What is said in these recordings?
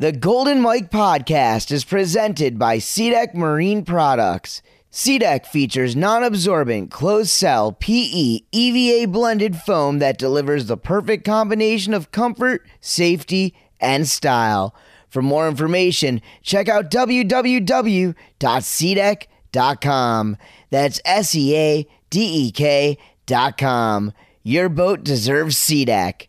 The Golden Mike podcast is presented by SeaDek Marine Products. SeaDek features non absorbent, closed cell, PE, EVA blended foam that delivers the perfect combination of comfort, safety, and style. For more information, check out www.seadek.com. That's S E A D E K.com. Your boat deserves SeaDek.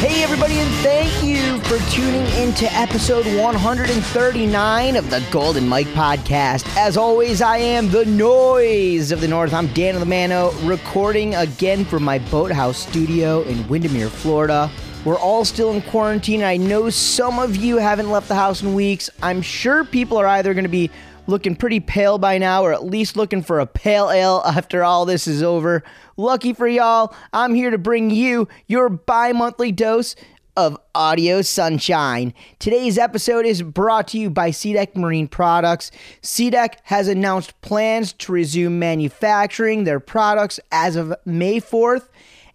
Hey, everybody, and thank you for tuning into episode 139 of the Golden Mike podcast. As always, I am the noise of the North. I'm Dan the Mano, recording again from my boathouse studio in Windermere, Florida. We're all still in quarantine. I know some of you haven't left the house in weeks. I'm sure people are either going to be looking pretty pale by now, or at least looking for a pale ale after all this is over. Lucky for y'all, I'm here to bring you your bi monthly dose of audio sunshine. Today's episode is brought to you by SeaDek Marine Products. SeaDek has announced plans to resume manufacturing their products as of May 4th,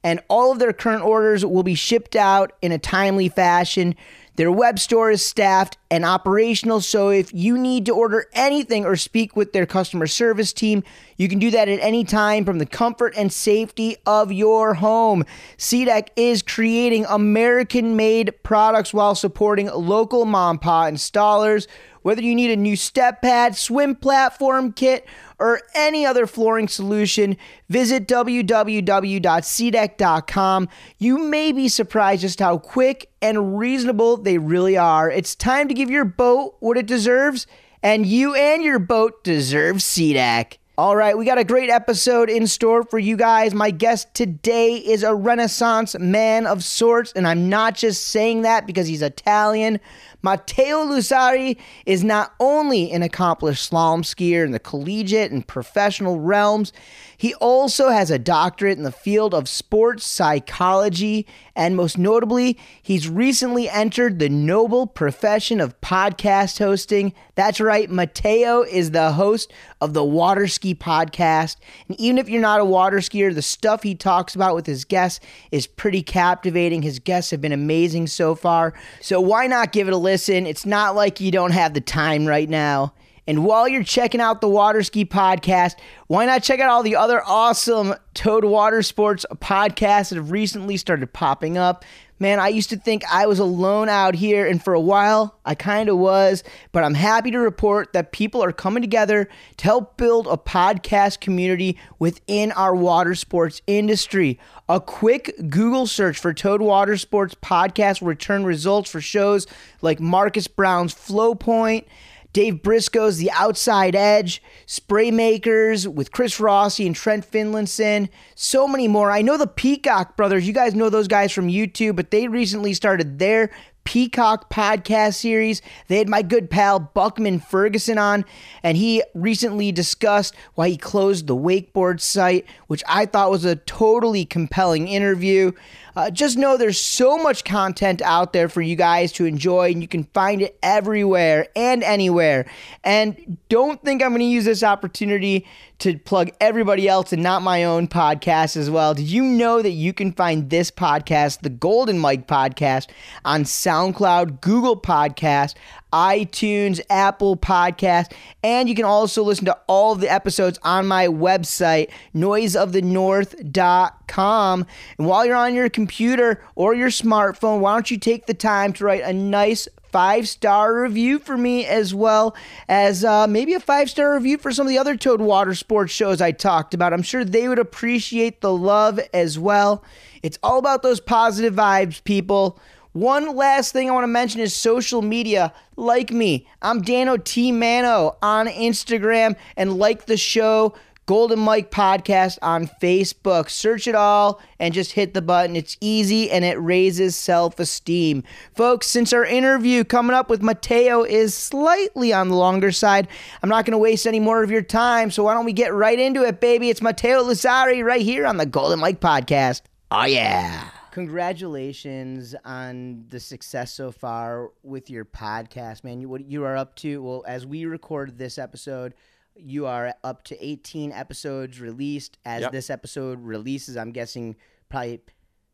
and all of their current orders will be shipped out in a timely fashion. Their web store is staffed and operational, so if you need to order anything or speak with their customer service team, you can do that at any time from the comfort and safety of your home. SeaDek is creating American made products while supporting local mom pa installers. Whether you need a new step pad, swim platform kit, or any other flooring solution, visit www.seadek.com. You may be surprised just how quick and reasonable they really are. It's time to give your boat what it deserves, and you and your boat deserve SeaDek. All right, we got a great episode in store for you guys. My guest today is a Renaissance man of sorts, and I'm not just saying that because he's Italian. Matteo Luzzeri is not only an accomplished slalom skier in the collegiate and professional realms, he also has a doctorate in the field of sports psychology, and most notably, he's recently entered the noble profession of podcast hosting. That's right, Matteo is the host of the Water Ski Podcast. And even if you're not a water skier, the stuff he talks about with his guests is pretty captivating. His guests have been amazing so far. So why not give it a listen? It's not like you don't have the time right now. And while you're checking out the Waterski podcast, why not check out all the other awesome Towed Water Sports podcasts that have recently started popping up? Man, I used to think I was alone out here, and for a while, I kind of was, but I'm happy to report that people are coming together to help build a podcast community within our water sports industry. A quick Google search for Towed Water Sports podcast will return results for shows like Marcus Brown's Flow Point. Dave Briscoe's The Outside Edge, Spraymakers with Chris Rossi and Trent Finlinson, so many more. I know the Peacock brothers, you guys know those guys from YouTube, but they recently started their Peacock podcast series. They had my good pal Buckman Ferguson on, and he recently discussed why he closed the wakeboard site, which I thought was a totally compelling interview. Uh, just know there's so much content out there for you guys to enjoy, and you can find it everywhere and anywhere. And don't think I'm going to use this opportunity to plug everybody else and not my own podcast as well. Did you know that you can find this podcast, the Golden Mike podcast, on SoundCloud, Google Podcast, iTunes, Apple Podcast, and you can also listen to all the episodes on my website, noiseofthenorth.com. And while you're on your computer or your smartphone, why don't you take the time to write a nice five star review for me as well as uh, maybe a five star review for some of the other Towed Water Sports shows I talked about. I'm sure they would appreciate the love as well. It's all about those positive vibes, people. One last thing I want to mention is social media. Like me, I'm Dano T Mano on Instagram and like the show. Golden Mike Podcast on Facebook. Search it all and just hit the button. It's easy and it raises self esteem. Folks, since our interview coming up with Matteo is slightly on the longer side, I'm not going to waste any more of your time. So why don't we get right into it, baby? It's Matteo Luzzeri right here on the Golden Mike Podcast. Oh, yeah. Congratulations on the success so far with your podcast, man. You, what you are up to, well, as we record this episode, you are up to 18 episodes released. As Yep. this episode releases, I'm guessing probably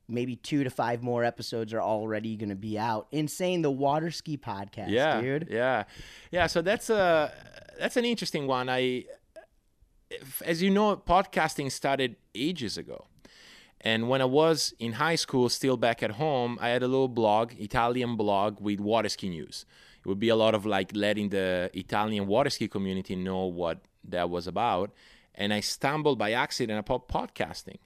maybe two to five more episodes are already going to be out. Insane, the water ski podcast, yeah, dude. Yeah, yeah. So that's a that's an interesting one. I, if- as you know, podcasting started ages ago, and when I was in high school, still back at home, I had a little blog, Italian blog with water ski news. It would be a lot of like letting the Italian water ski community know what that was about, and I stumbled by accident upon podcasting.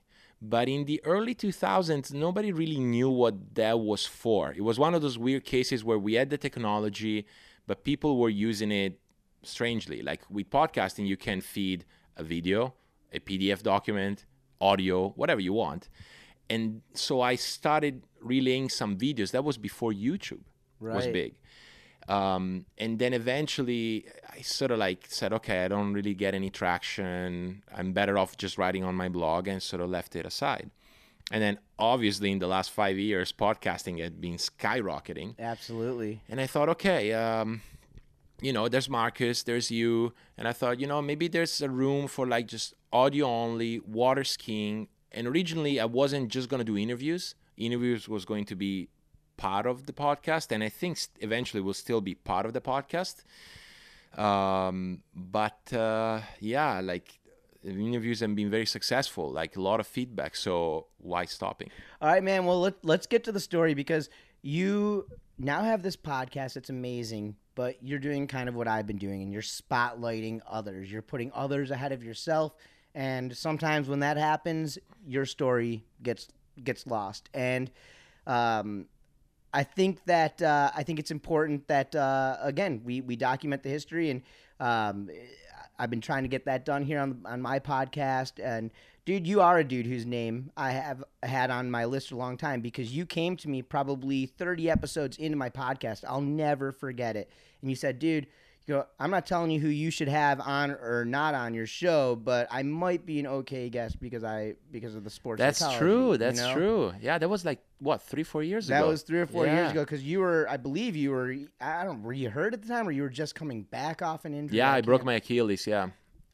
But in the early 2000s, nobody really knew what that was for. It was one of those weird cases where we had the technology, but people were using it strangely. Like with podcasting, you can feed a video, a PDF document, audio, whatever you want. And so I started relaying some videos. That was before YouTube was big. Um, and then eventually I sort of like said, okay, I don't really get any traction. I'm better off just writing on my blog and sort of left it aside. And then obviously in the last five years, podcasting had been skyrocketing. Absolutely. And I thought, okay, um, you know, there's Marcus, there's you. And I thought, you know, maybe there's a room for like just audio only, water skiing. And originally I wasn't just going to do interviews. Interviews was going to be part of the podcast. And I think eventually will still be part of the podcast. Um, but uh, yeah, like interviews have been very successful, like a lot of feedback. So why stopping? All right, man. Well, let, let's get to the story because you now have this podcast. It's amazing, but you're doing kind of what I've been doing, and you're spotlighting others. You're putting others ahead of yourself, and sometimes when that happens, your story gets gets lost. And um, I think that uh, I think it's important that uh, again we we document the history, and um, I've been trying to get that done here on on my podcast. And dude, you are a dude whose name I have had on my list a long time because you came to me probably 30 episodes into my podcast. I'll never forget it. And you said, dude. You go, I'm not telling you who you should have on or not on your show, but I might be an okay guest because I because of the sports. That's true. you That's know? true. Yeah, that was like what three, four years That ago. That was three or four years ago because you were, I believe you were, I don't, were you hurt at the time or you were just coming back off an injury? Yeah, I broke my Achilles. Yeah.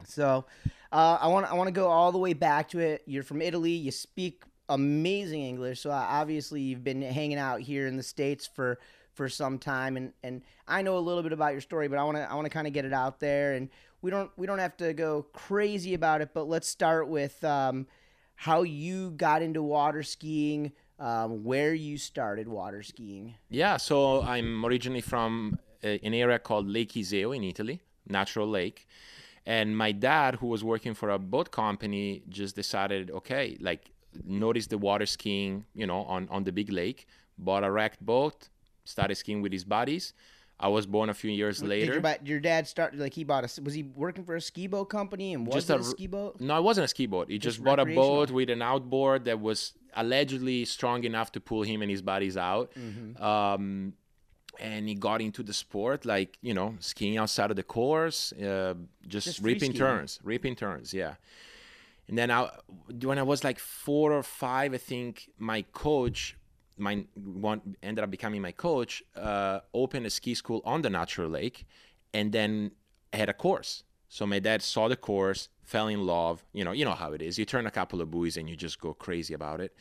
So, uh, I want, I want to go all the way back to it. You're from Italy. You speak amazing English. So uh, obviously you've been hanging out here in the states for for some time, and and I know a little bit about your story, but I want to I want to kind of get it out there, and we don't we don't have to go crazy about it, but let's start with um, how you got into water skiing. Um, where you started water skiing. Yeah. So I'm originally from an area called Lake Iseo in Italy, natural lake. And my dad, who was working for a boat company, just decided, okay, like noticed the water skiing, you know, on, on the big lake, bought a wrecked boat, started skiing with his buddies. I was born a few years Did later. your, your dad started like he bought a was he working for a ski boat company and was Just a a ski boat? No, it wasn't a ski boat. He just, Just bought a boat with an outboard that was allegedly strong enough to pull him and his buddies out. Mm-hmm. Um, and he got into the sport, like you know, skiing outside of the course, uh, just, Just ripping skiing. turns, ripping turns, yeah. And then I, when I was like four or five, I think my coach, my one ended up becoming my coach, uh, opened a ski school on the natural lake, and then had a course. So my dad saw the course, fell in love. You know, you know how it is. You turn a couple of buoys and you just go crazy about it.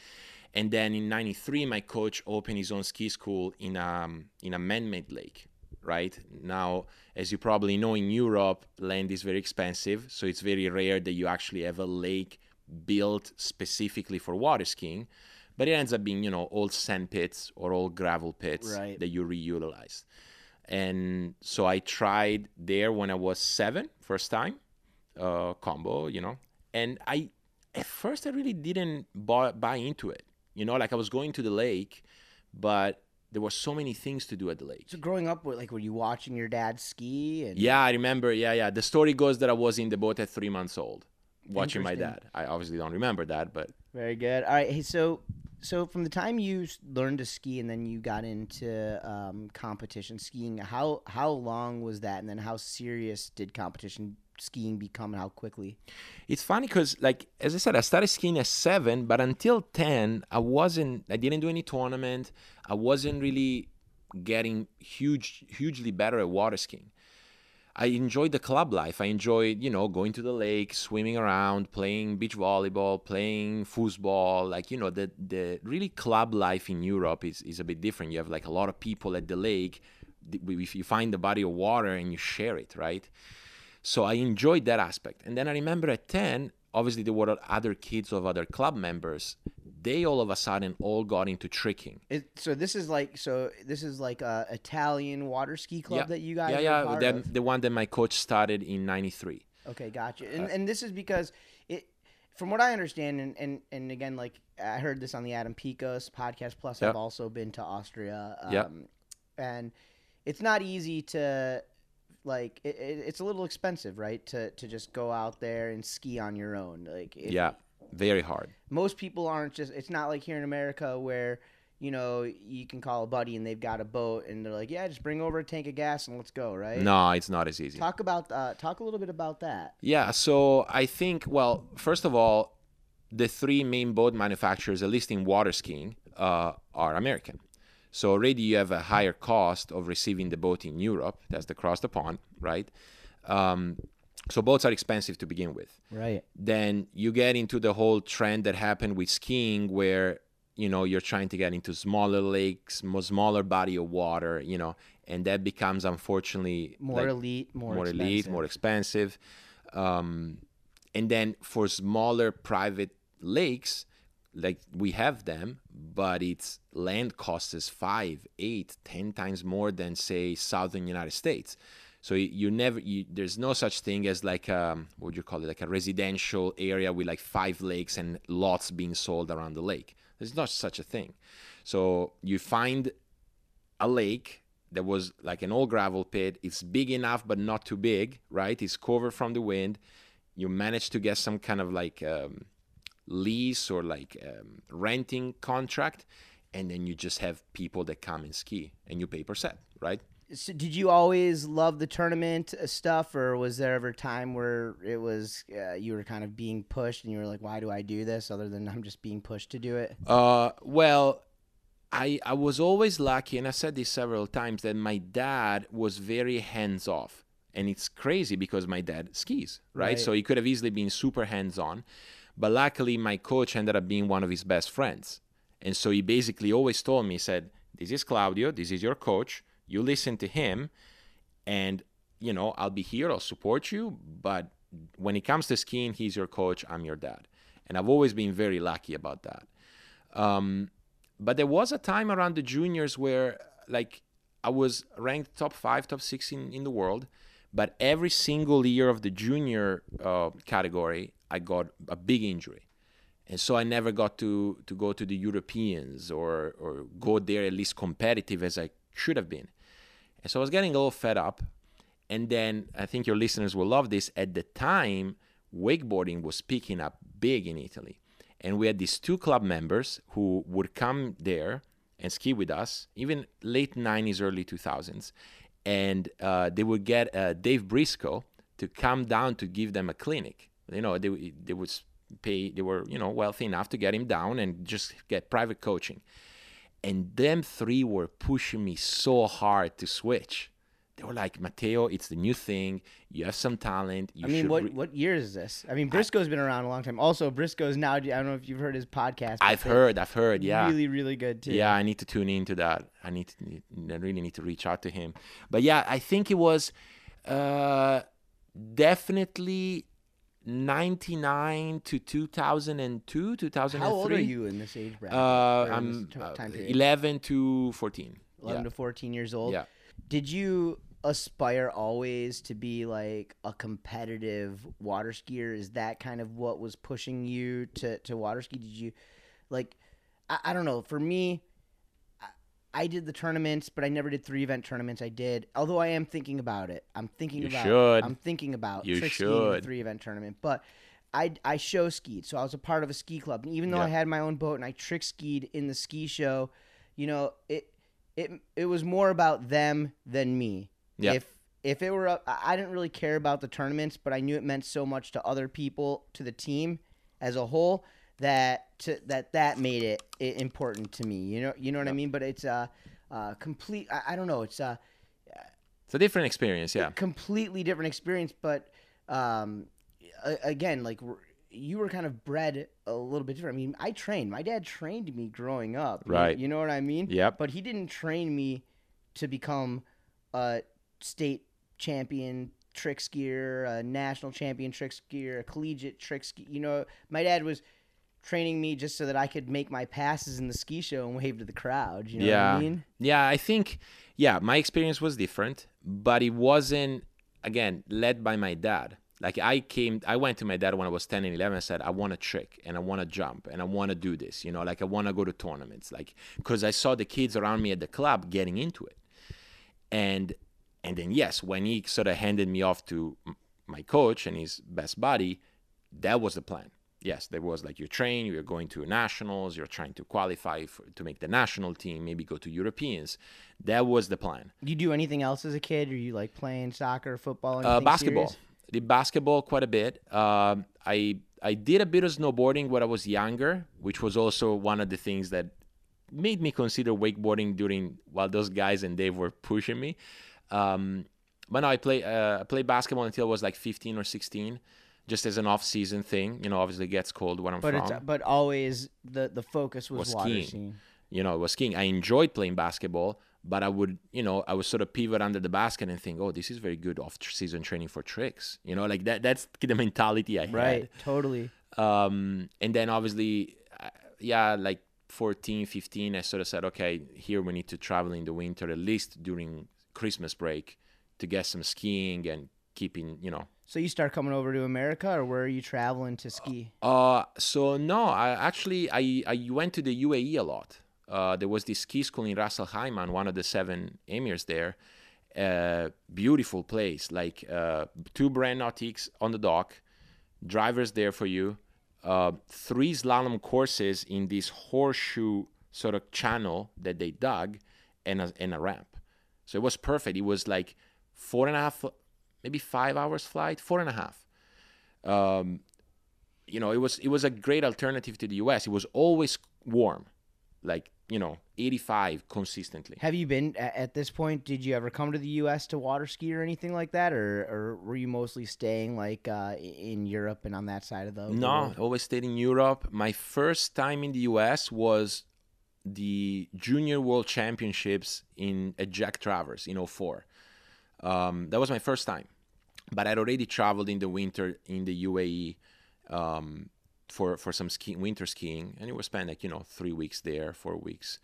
And then in '93, my coach opened his own ski school in um in a man-made lake. Right now, as you probably know, in Europe, land is very expensive, so it's very rare that you actually have a lake built specifically for water skiing. But it ends up being, you know, old sand pits or old gravel pits Right. that you reutilize. And so I tried there when I was seven, first time, uh, combo, you know. And I, at first, I really didn't buy, buy into it. You know, like I was going to the lake, but there were so many things to do at the lake. So growing up, like, were you watching your dad ski? And Yeah, I remember. Yeah, yeah. The story goes that I was in the boat at three months old. watching my dad. I obviously don't remember that, but Very good. All right. Hey, so so from the time you learned to ski and then you got into um, competition skiing, how how long was that, and then how serious did competition skiing become, and how quickly? it's funny because like as i said i started skiing at seven but until 10 i wasn't i didn't do any tournament. I wasn't really getting huge hugely better at water skiing i enjoyed the club life. I enjoyed you know going to the lake swimming around playing beach volleyball playing foosball. Like you know the the really club life in europe is, is a bit different. You have like a lot of people at the lake. If you find the body of water and you share it right? So I enjoyed that aspect. And then I remember at 10, obviously there were other kids of other club members. They all of a sudden all got into tricking. It, so this is like so this is like a Italian water ski club that you guys yeah, yeah, the, the one that my coach started in 93. Okay, gotcha. And, and this is because it, from what I understand, and, and, and again, like I heard this on the Adam Pickos podcast. Plus, I've also been to Austria. Um, Yep. And it's not easy to like. It, it, it's a little expensive, right? To to just go out there and ski on your own. Like, if, Yeah, very hard. most people aren't just. It's not like here in America where. You know, you can call a buddy and they've got a boat, and they're like, "Yeah, just bring over a tank of gas and let's go." Right? No, it's not as easy. Talk about uh, talk a little bit about that. Yeah, so I think, well, first of all, the three main boat manufacturers, at least in water skiing, uh, are American. So already you have a higher cost of receiving the boat in Europe. That's the cross the pond, right? Um, so boats are expensive to begin with. Right. Then you get into the whole trend that happened with skiing where you know you're trying to get into smaller lakes, more smaller body of water, you know, and that becomes unfortunately More like, elite, more, more elite, expensive. more expensive. Um, and then for smaller private lakes, like we have them, but its land costs us five, eight, ten times more than say southern United States. So you, you never, you, there's no such thing as like um, what would you call it, like a residential area with like five lakes and lots being sold around the lake. There's not such a thing. So you find a lake that was like an old gravel pit. It's big enough, but not too big, right? It's covered from the wind. You manage to get some kind of like um, lease or like um, renting contract, and then you just have people that come and ski, and you pay per set, right? So did you always love the tournament uh, stuff, or was there ever a time where it was uh, you were kind of being pushed and you were like, "Why do I do this?" Other than I'm just being pushed to do it. Uh, well, I I was always lucky, and I said this several times that my dad was very hands off, and it's crazy because my dad skis, right? Right. So he could have easily been super hands on, but luckily my coach ended up being one of his best friends, and so he basically always told me, he said, "This is Claudio. This is your coach. You listen to him, and you know I'll be here. I'll support you, but." When it comes to skiing, he's your coach. I'm your dad, and I've always been very lucky about that. Um, but there was a time around the juniors where like I was ranked top five, top six in, in the world, but every single year of the junior uh, category, I got a big injury. And so I never got to, to go to the Europeans or, or go there at least competitive as I should have been. And so I was getting a little fed up. And then I think your listeners will love this. At the time, wakeboarding was picking up big in Italy. And we had these two club members who would come there and ski with us, even late 90s, early 2000s. And uh, they would get uh, Dave Briscoe to come down to give them a clinic. You know, they, they would pay, they were, you know, wealthy enough to get him down and just get private coaching. And them three were pushing me so hard to switch. They were like, Matteo, it's the new thing. You have some talent. You I mean, what re- what year is this? I mean, Briscoe's been around a long time. Also, Briscoe's now. I don't know if you've heard his podcast. I've heard, I've heard, yeah. Really, really good too. Yeah, I need to tune into that. I need to, I really need to reach out to him. But yeah, I think it was uh, definitely 99 to 2002, 2003. How old are you in this age bracket? Uh, I'm this time period? 11 to 14. 11 yeah. to 14 years old. Yeah. Did you aspire always to be like a competitive water skier? Is that kind of what was pushing you to, to water ski? Did you like, I, I don't know. For me, I, I did the tournaments, but I never did three event tournaments. I did, although I am thinking about it. I'm thinking You about, should. I'm thinking about You trick skiing a should. three event tournament, but I I show skied, so I was a part of a ski club, and even though I had my own boat and I trick skied in the ski show, you know, it it it was more about them than me. Yeah. If if it were up, I didn't really care about the tournaments, but I knew it meant so much to other people, to the team as a whole, that to, that that made it, i important to me. You know, you know what I mean. But it's a uh, uh, complete. I, I don't know. It's a It's a different experience, yeah. completely different experience. But um, again, like you were kind of bred a little bit different. I mean, I trained. My dad trained me growing up. Right. You know what I mean? Yep. But he didn't train me to become a state champion trick skier, a national champion trick skier, a collegiate trick ski. You know, my dad was training me just so that I could make my passes in the ski show and wave to the crowd. You know yeah. what I mean? Yeah, I think yeah, my experience was different, but it wasn't again led by my dad. Like I came I went to my dad when I was 10 and 11 and said I want to trick and I want to jump and I want to do this, you know, like I want to go to tournaments like cuz I saw the kids around me at the club getting into it. And and then yes, when he sort of handed me off to my coach and his best buddy, that was the plan. Yes, there was like you train, you're going to nationals, you're trying to qualify for, to make the national team, maybe go to Europeans. That was the plan. You do anything else as a kid? Or you like playing soccer, football, Uh, basketball. serious? Did basketball quite a bit. Um, I I did a bit of snowboarding when I was younger, which was also one of the things that made me consider wakeboarding during while those guys and Dave were pushing me. Um, but no, I play uh, I played basketball until I was like 15 or 16, just as an off-season thing. You know, obviously it gets cold where I'm But from. it's but always the the focus was, Was skiing. skiing. you know, it was skiing. I enjoyed playing basketball, but I would, you know, I would sort of pivot under the basket and think, oh, this is very good off-season training for tricks. You know, like that. That's the mentality I had. Right, totally. Um, and then obviously, uh, yeah, like 14, 15, I sort of said, okay, here we need to travel in the winter, at least during Christmas break, to get some skiing and keeping, you know. So you start coming over to America, or where are you traveling to ski? Uh, so no, I actually I, I went to the UAE a lot. Uh, there was this ski school in Ras Al Khaimah, one of the seven emirs there. Uh, beautiful place, like uh, two brand nautiques on the dock, drivers there for you, uh, three slalom courses in this horseshoe sort of channel that they dug, and a, and a ramp. So it was perfect. It was like four and a half, maybe five hours flight, four and a half. Um, you know, it was it was a great alternative to the U.S. It was always warm, like you know, 85 consistently. Have you been at this point? Did you ever come to the U.S. to water ski or anything like that, or or were you mostly staying like uh, in Europe and on that side of the No, world? Always stayed in Europe. My first time in the U.S. was the Junior World Championships in at Jack Travers in 04. Um, that was my first time, but I'd already traveled in the winter in the UAE um, for for some ski winter skiing, and it was spent like you know three weeks there, four weeks,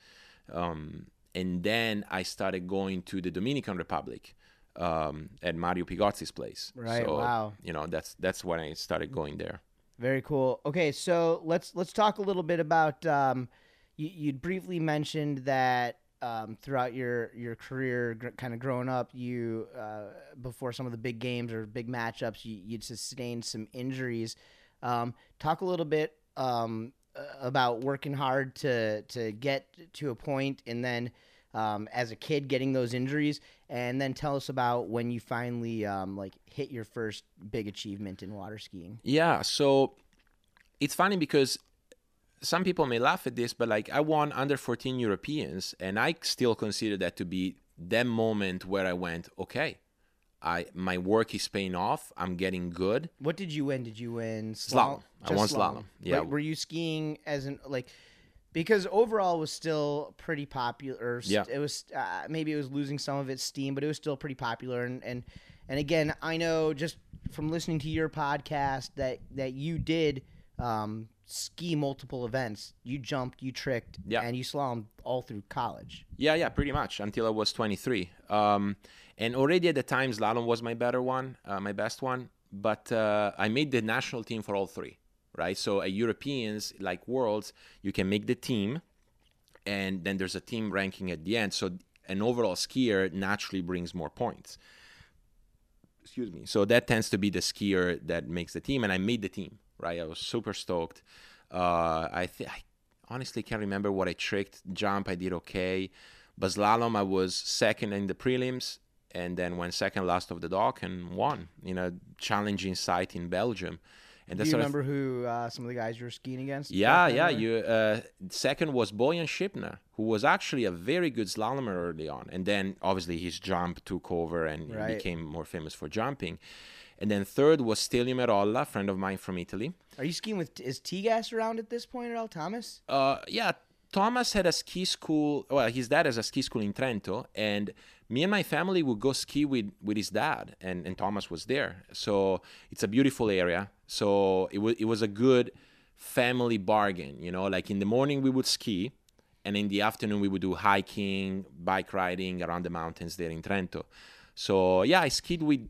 um, and then I started going to the Dominican Republic um, at Mario Pigozzi's place. Right, So, wow. You know that's that's when I started going there. Very cool. Okay, so let's let's talk a little bit about. Um, you you briefly mentioned that um, throughout your your career, gr- kind of growing up, you uh, before some of the big games or big matchups, you, you'd sustained some injuries. Um, talk a little bit um, about working hard to to get to a point, and then um, as a kid getting those injuries, and then tell us about when you finally um, like hit your first big achievement in water skiing. Yeah, so it's funny because some people may laugh at this, but like I won under 14 Europeans, and I still consider that to be that moment where I went, okay, I my work is paying off. I'm getting good. What did you win? Did you win Slalom. I won slalom, yeah. Wait, were you skiing as an like? Because overall was still pretty popular. Yeah. It was uh, maybe it was losing some of its steam, but it was still pretty popular. And and and again, I know just from listening to your podcast that that you did um, ski multiple events. You jumped, you tricked, Yeah. and you slalom all through college. Yeah, yeah, pretty much until I was 23. Um, and already at the time, slalom was my better one, uh, my best one. But uh, I made the national team for all three, right? So at Europeans, like Worlds, you can make the team, and then there's a team ranking at the end. So an overall skier naturally brings more points. Excuse me. So that tends to be the skier that makes the team, and I made the team, right? I was super stoked. Uh, I think I honestly can't remember what I tricked. Jump, I did okay, but slalom, I was second in the prelims, and then went second last of the dock and won in a challenging site in Belgium. And Do you remember who uh, some of the guys you were skiing against? Yeah, yeah. You uh, second was Bojan Schipner, who was actually a very good slalomer early on, and then obviously his jump took over and Right. became more famous for jumping. And then third was Stelio Merolla, friend of mine from Italy. Are you skiing with? Is T Gas around at this point at all, Thomas? Uh, yeah, Thomas had a ski school. Well, his dad has a ski school in Trento, and me and my family would go ski with with his dad, and, and Thomas was there. So it's a beautiful area. So it was it was a good family bargain. You know, like in the morning we would ski, and in the afternoon we would do hiking, bike riding around the mountains there in Trento. So yeah, I skied with.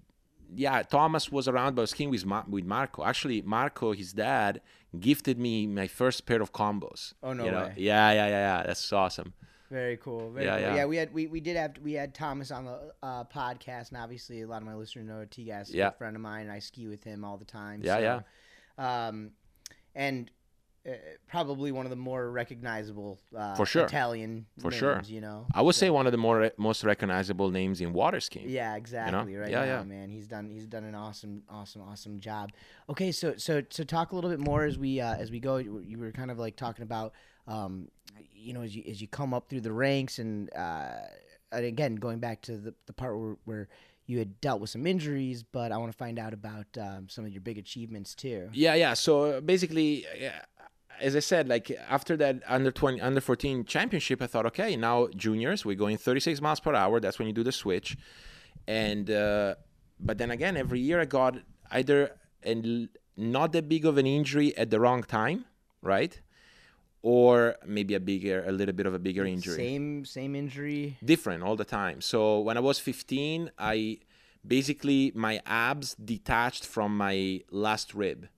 Yeah, Thomas was around, but I was skiing with Ma- with Marco. Actually, Marco, his dad, gifted me my first pair of combos. Oh, no you know? way. Yeah, yeah, yeah, yeah. That's awesome. Very cool. Very Yeah, cool. yeah. yeah. We had we, we did have we had Thomas on the uh, podcast, and obviously a lot of my listeners know T Gas is a Yeah. friend of mine, and I ski with him all the time. Yeah, so, yeah. Um, and uh, probably one of the more recognizable uh, For sure. Italian For names, sure. You know. I would say one of the more re- most recognizable names in water skiing. Yeah, exactly. Right Yeah, now, yeah. man, he's done he's done an awesome, awesome, awesome job. Okay, so so so talk a little bit more as we uh, as we go. You you were kind of like talking about, um, you know, as you as you come up through the ranks, and uh, and again going back to the the part where where you had dealt with some injuries, but I want to find out about um, some of your big achievements too. Yeah, yeah. So uh, basically, yeah, as I said, like after that under 20, under 14 championship, I thought, okay, now juniors, we're going 36 miles per hour. That's when you do the switch. And, uh, but then again, every year I got either and not that big of an injury at the wrong time, right? Or maybe a bigger, a little bit of a bigger injury Same same injury. different all the time. So when I was 15, I basically my abs detached from my last rib,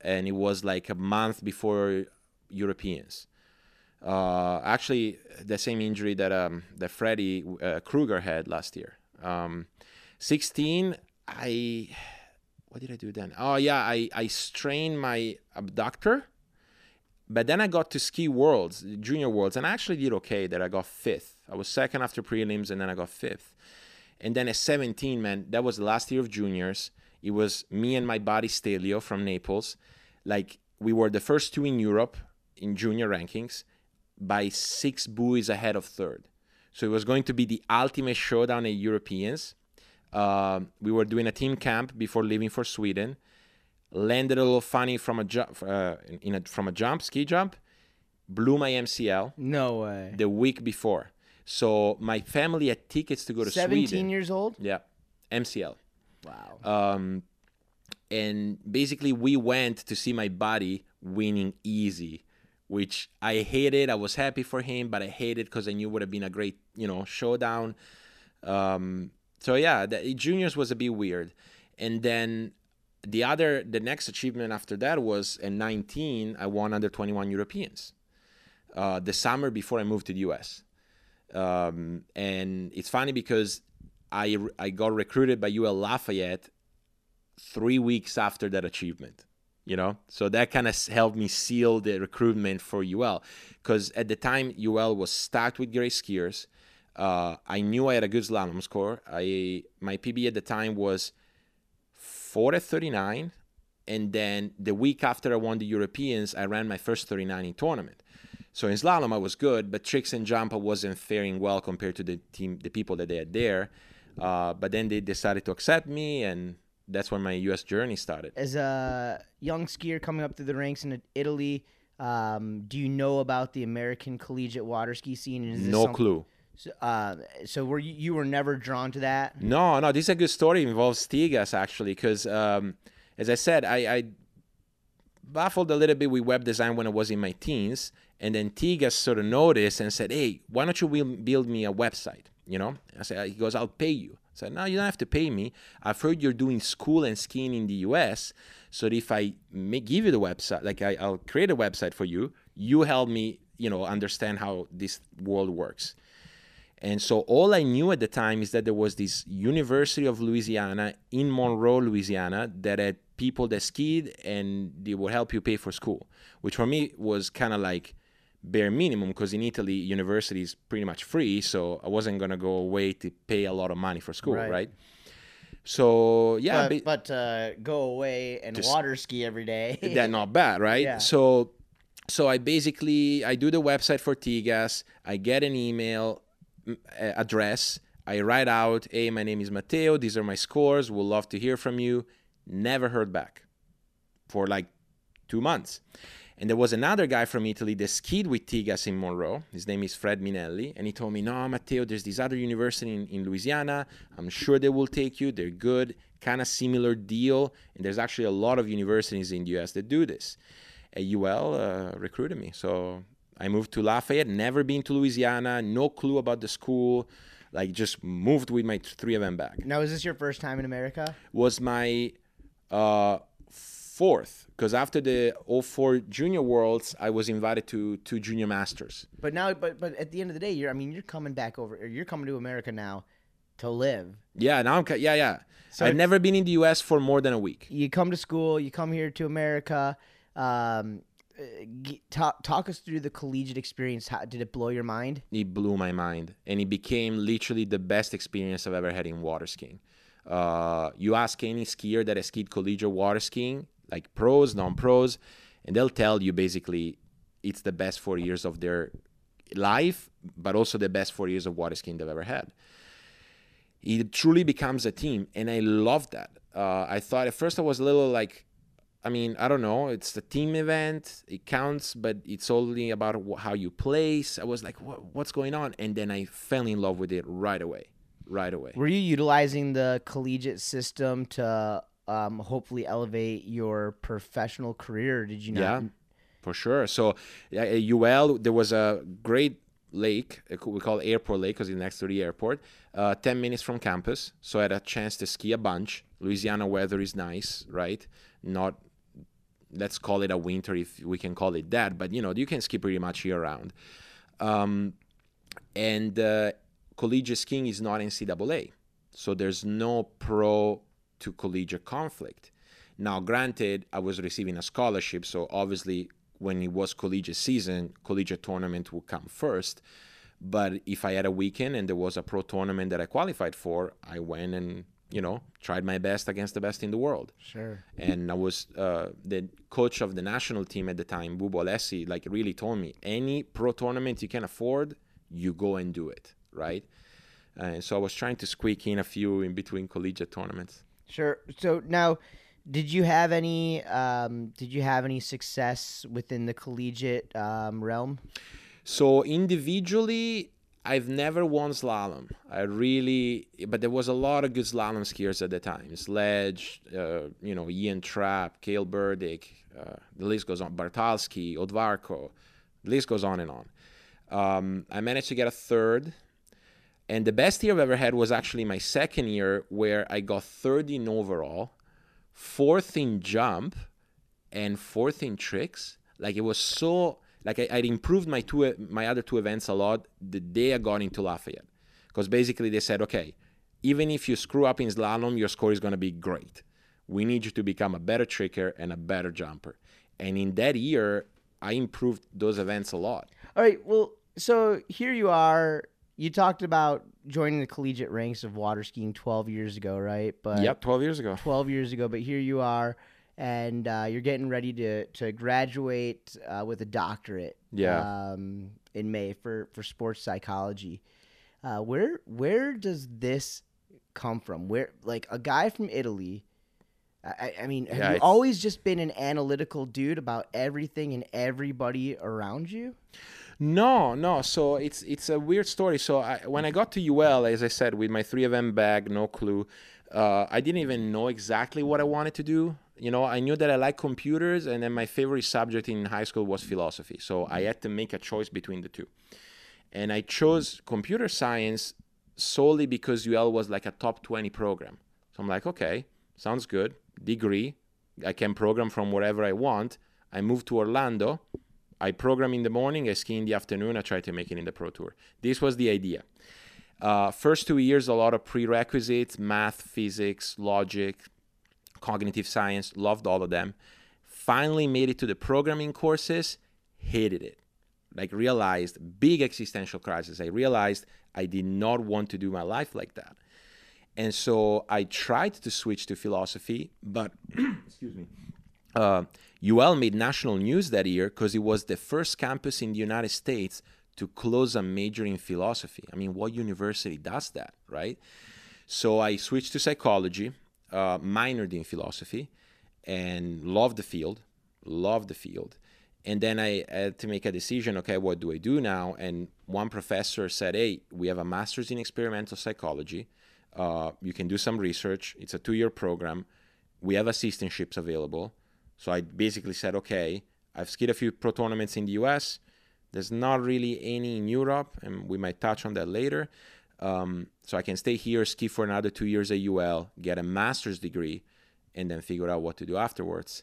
and it was like a month before Europeans. Uh, actually, the same injury that um, that Freddie uh, Krueger had last year. Um, 16, I what did I do then? Oh yeah, I I strained my abductor but then I got to ski worlds, junior worlds, and I actually did okay. That I got fifth. I was second after prelims, and then I got fifth. And then at 17, man, that was the last year of juniors. It was me and my buddy Stelio from Naples. Like we were the first two in Europe in junior rankings by six buoys ahead of third. So it was going to be the ultimate showdown at Europeans. Um, we were doing a team camp before leaving for Sweden landed a little funny from a jump uh, in a, from a jump ski jump blew my mcl No way. the week before so my family had tickets to go to Seventeen sweden years old. yeah mcl Wow. um, and basically we went to see my buddy winning easy which i hated. I was happy for him but i hated because i knew it would have been a great you know showdown. Um, so yeah the juniors was a bit weird. And then the other the next achievement after that was in 19 i won under 21 europeans uh, the summer before i moved to the us um, and it's funny because I, I got recruited by ul lafayette three weeks after that achievement you know? So that kind of helped me seal the recruitment for ul because at the time ul was stacked with great skiers. Uh, i knew i had a good slalom score. I my pb at the time was 4 at 39 and then the week after i won the europeans i ran my first 39 in tournament. So in slalom i was good but tricks and jump i wasn't faring well compared to the team the people that they had there uh, but then they decided to accept me and that's when my us journey started As a young skier coming up through the ranks in Italy, um, do you know about the American collegiate water ski scene? No clue So, uh, so were you, you were never drawn to that? No, no, this is a good story. It involves Stigas actually, because um, as I said, I, I baffled a little bit with web design when I was in my teens, and then T Gas sort of noticed and said, "Hey, why don't you build me a website?" You know, I said, "He goes, I'll pay you." I said, "No, you don't have to pay me. I've heard you're doing school and skiing in the U.S., so if I may give you the website, like I, I'll create a website for you, you help me, you know, understand how this world works." And so all I knew at the time is that there was this University of Louisiana in Monroe, Louisiana, that had people that skied and they would help you pay for school, which for me was kind of like bare minimum because in Italy university is pretty much free, so I wasn't gonna go away to pay a lot of money for school, Right. right? So yeah, but, ba- but uh, go away and Just- water ski every day. that not bad, right? Yeah. So so I basically I do the website for T Gas. I get an email uh, address. I write out, "Hey, my name is Matteo. These are my scores. Would love to hear from you." Never heard back for like two months. And there was another guy from Italy that skied with T Gas in Monroe. His name is Fred Minelli. And he told me, No, Matteo, there's this other university in, in Louisiana. I'm sure they will take you. They're good, kind of similar deal. And there's actually a lot of universities in the US that do this. And UL uh, recruited me. So I moved to Lafayette, never been to Louisiana, no clue about the school. Like just moved with my three of them back now, is this your first time in America? was my uh, fourth because after the 04 junior worlds i was invited to two junior masters But now, but but at the end of the day, you're. I mean, you're coming back over. Or you're coming to America now to live. yeah now i'm yeah yeah So- i've never been in the us for more than a week You come to school. You come here to America. Um, talk talk us through the collegiate experience. How did it blow your mind? it blew my mind and it became literally the best experience i've ever had in water skiing uh, you ask any skier that has skied collegiate water skiing like pros non-pros and they'll tell you basically it's the best four years of their life but also the best four years of water skiing they've ever had. It truly becomes a team and i love that. Uh, i thought at first i was a little like i mean i don't know it's a team event it counts but it's only about how you place. I was like what, what's going on? And then i fell in love with it right away right away. Were you utilizing the collegiate system to um, hopefully elevate your professional career? Did you know? Yeah, for sure. So at UL, there was a great lake uh, we call Airport Lake because it's next to the airport, uh, 10 minutes from campus. So I had a chance to ski a bunch. Louisiana weather is nice, right? Not let's call it a winter if we can call it that, but you know you can ski pretty much year round. Um, and uh, collegiate skiing is not NCAA, so there's no pro to collegiate conflict. Now, granted, I was receiving a scholarship, so obviously, when it was collegiate season, collegiate tournament would come first. But if I had a weekend and there was a pro tournament that I qualified for, I went and you know tried my best against the best in the world. Sure. And I was uh, the coach of the national team at the time, Bubo Alessi, like really told me any pro tournament you can afford, you go and do it, right? And so I was trying to squeak in a few in between collegiate tournaments. Sure. So now, did you have any? Um, did you have any success within the collegiate um, realm? So individually, I've never won slalom. I really, but there was a lot of good slalom skiers at the time. Sledge, uh, you know, Ian Trapp, Cale Burdick, uh, the list goes on. Bartalski, Odvarko, the list goes on and on. Um, I managed to get a third. And the best year I've ever had was actually my second year, where I got third in overall, fourth in jump, and fourth in tricks. Like it was so like I, I'd improved my two my other two events a lot the day I got into Lafayette, because basically they said, okay, even if you screw up in slalom, your score is going to be great. We need you to become a better tricker and a better jumper. And in that year, I improved those events a lot. All right. Well, so here you are. You talked about joining the collegiate ranks of water skiing 12 years ago, right? But yep, 12 years ago. 12 years ago. But here you are, and uh, you're getting ready to to graduate uh, with a doctorate. Yeah. Um, in May for for sports psychology. Uh, where where does this come from? Where like a guy from Italy? I, I mean, have Yeah, you always just been an analytical dude about everything and everybody around you? No, no. So it's it's a weird story. So I, when I got to UL, as I said, with my three of M bag, no clue. Uh, I didn't even know exactly what I wanted to do. You know, I knew that I like computers, and then my favorite subject in high school was philosophy. So I had to make a choice between the two, and I chose computer science solely because UL was like a top twenty program. So I'm like, okay, sounds good. Degree, I can program from wherever I want. I moved to Orlando. I program in the morning, I ski in the afternoon, I try to make it in the Pro Tour. This was the idea. Uh, first two years, a lot of prerequisites math, physics, logic, cognitive science, loved all of them. Finally made it to the programming courses, hated it. Like realized big existential crisis. I realized I did not want to do my life like that. And so I tried to switch to philosophy, but excuse me. Uh, UL made national news that year because it was the first campus in the United States to close a major in philosophy. I mean, what university does that, right? So I switched to psychology, uh, minored in philosophy, and loved the field, loved the field. And then I had to make a decision okay, what do I do now? And one professor said, hey, we have a master's in experimental psychology. Uh, you can do some research. It's a two year program. We have assistantships available. So I basically said, okay, I've skied a few pro tournaments in the US. There's not really any in Europe, and we might touch on that later. Um, so I can stay here, ski for another two years at UL, get a master's degree, and then figure out what to do afterwards.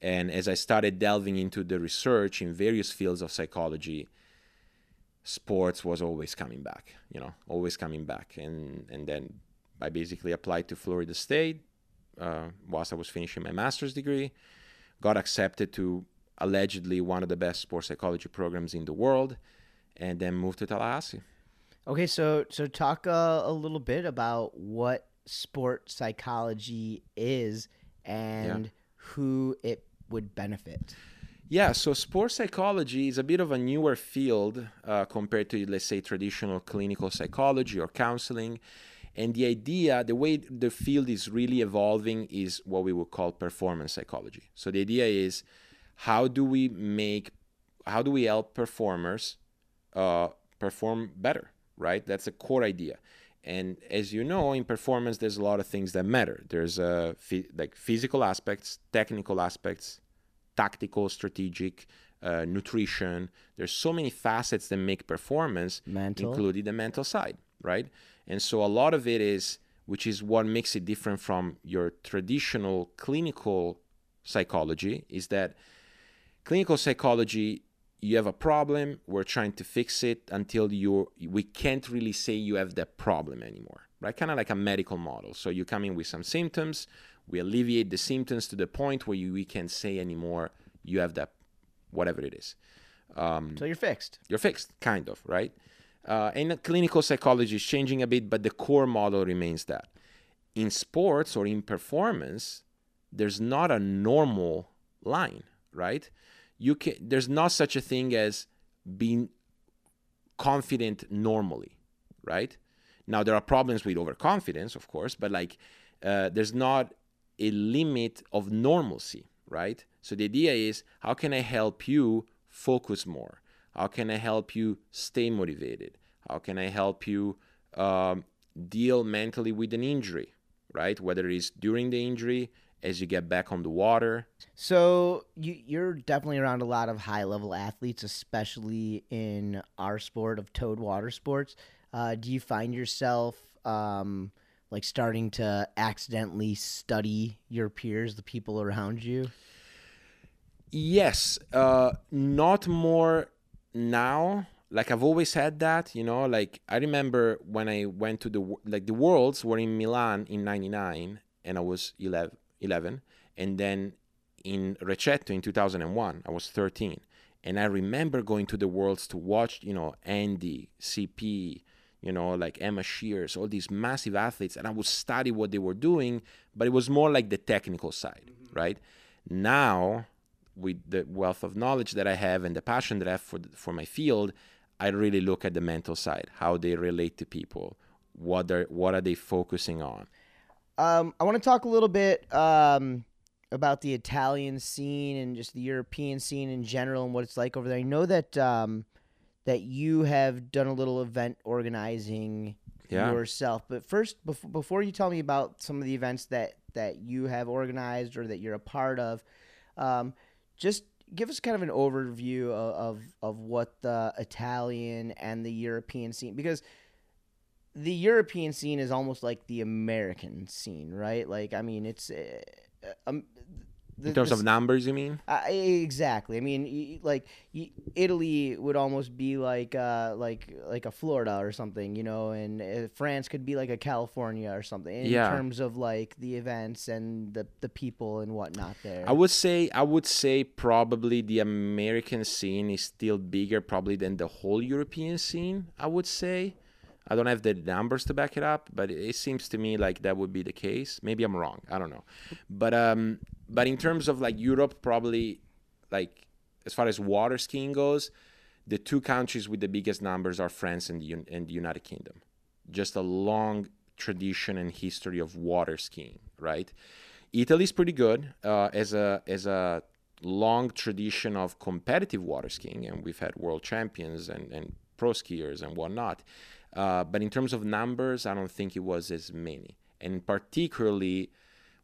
And as I started delving into the research in various fields of psychology, sports was always coming back, you know, always coming back. And, and then I basically applied to Florida State uh, whilst I was finishing my master's degree, got accepted to allegedly one of the best sports psychology programs in the world, and then moved to Tallahassee. Okay, so so talk uh, a little bit about what sport psychology is and yeah. who it would benefit. Yeah, so sports psychology is a bit of a newer field uh, compared to, let's say, traditional clinical psychology or counseling. And the idea, the way the field is really evolving, is what we would call performance psychology. So the idea is how do we make, how do we help performers uh, perform better, right? That's a core idea. And as you know, in performance, there's a lot of things that matter. There's uh, like physical aspects, technical aspects, tactical, strategic, uh, nutrition. There's so many facets that make performance, mental. including the mental side, right? And so a lot of it is, which is what makes it different from your traditional clinical psychology, is that clinical psychology you have a problem we're trying to fix it until you we can't really say you have that problem anymore right? Kind of like a medical model. So you come in with some symptoms we alleviate the symptoms to the point where you, we can't say anymore you have that whatever it is. Um, so you're fixed. you're fixed kind of right uh, and clinical psychology is changing a bit but the core model remains that. In sports or in performance there's not a normal line right? You can there's not such a thing as being confident normally right? Now there are problems with overconfidence of course but like uh, there's not a limit of normalcy right? So the idea is how can i help you focus more how can i help you stay motivated how can i help you um, deal mentally with an injury right whether it's during the injury as you get back on the water. So you, you're definitely around a lot of high level athletes, especially in our sport of towed water sports. Uh, do you find yourself um, like starting to accidentally study your peers, the people around you? Yes, uh, not more now. Like I've always had that, you know. Like I remember when I went to the like the Worlds were in Milan in '99, and I was 11, 11 and then in Recetto in 2001 I was 13 and I remember going to the worlds to watch you know Andy CP you know like Emma Sheers all these massive athletes and I would study what they were doing but it was more like the technical side mm-hmm. right now with the wealth of knowledge that I have and the passion that I have for for my field I really look at the mental side how they relate to people what are what are they focusing on um, I want to talk a little bit um, about the Italian scene and just the European scene in general and what it's like over there. I know that um, that you have done a little event organizing yeah. yourself, but first, before before you tell me about some of the events that that you have organized or that you're a part of, um, just give us kind of an overview of, of, of what the Italian and the European scene because the European scene is almost like the American scene, right? Like, I mean, it's uh, um, the, In terms of numbers, you mean? Uh, exactly. I mean, like Italy would almost be like uh, like like a Florida or something, you know, and uh, France could be like a California or something in Yeah. terms of like the events and the the people and whatnot there. I would say I would say probably the American scene is still bigger probably than the whole European scene. I would say. I don't have the numbers to back it up, but it seems to me like that would be the case. Maybe I'm wrong. I don't know. But um but in terms of like Europe probably like as far as water skiing goes, the two countries with the biggest numbers are France and the, and the United Kingdom. Just a long tradition and history of water skiing, right? Italy's pretty good uh, as a as a long tradition of competitive water skiing, and we've had world champions and, and pro skiers and whatnot. Uh, but in terms of numbers, I don't think it was as many. And particularly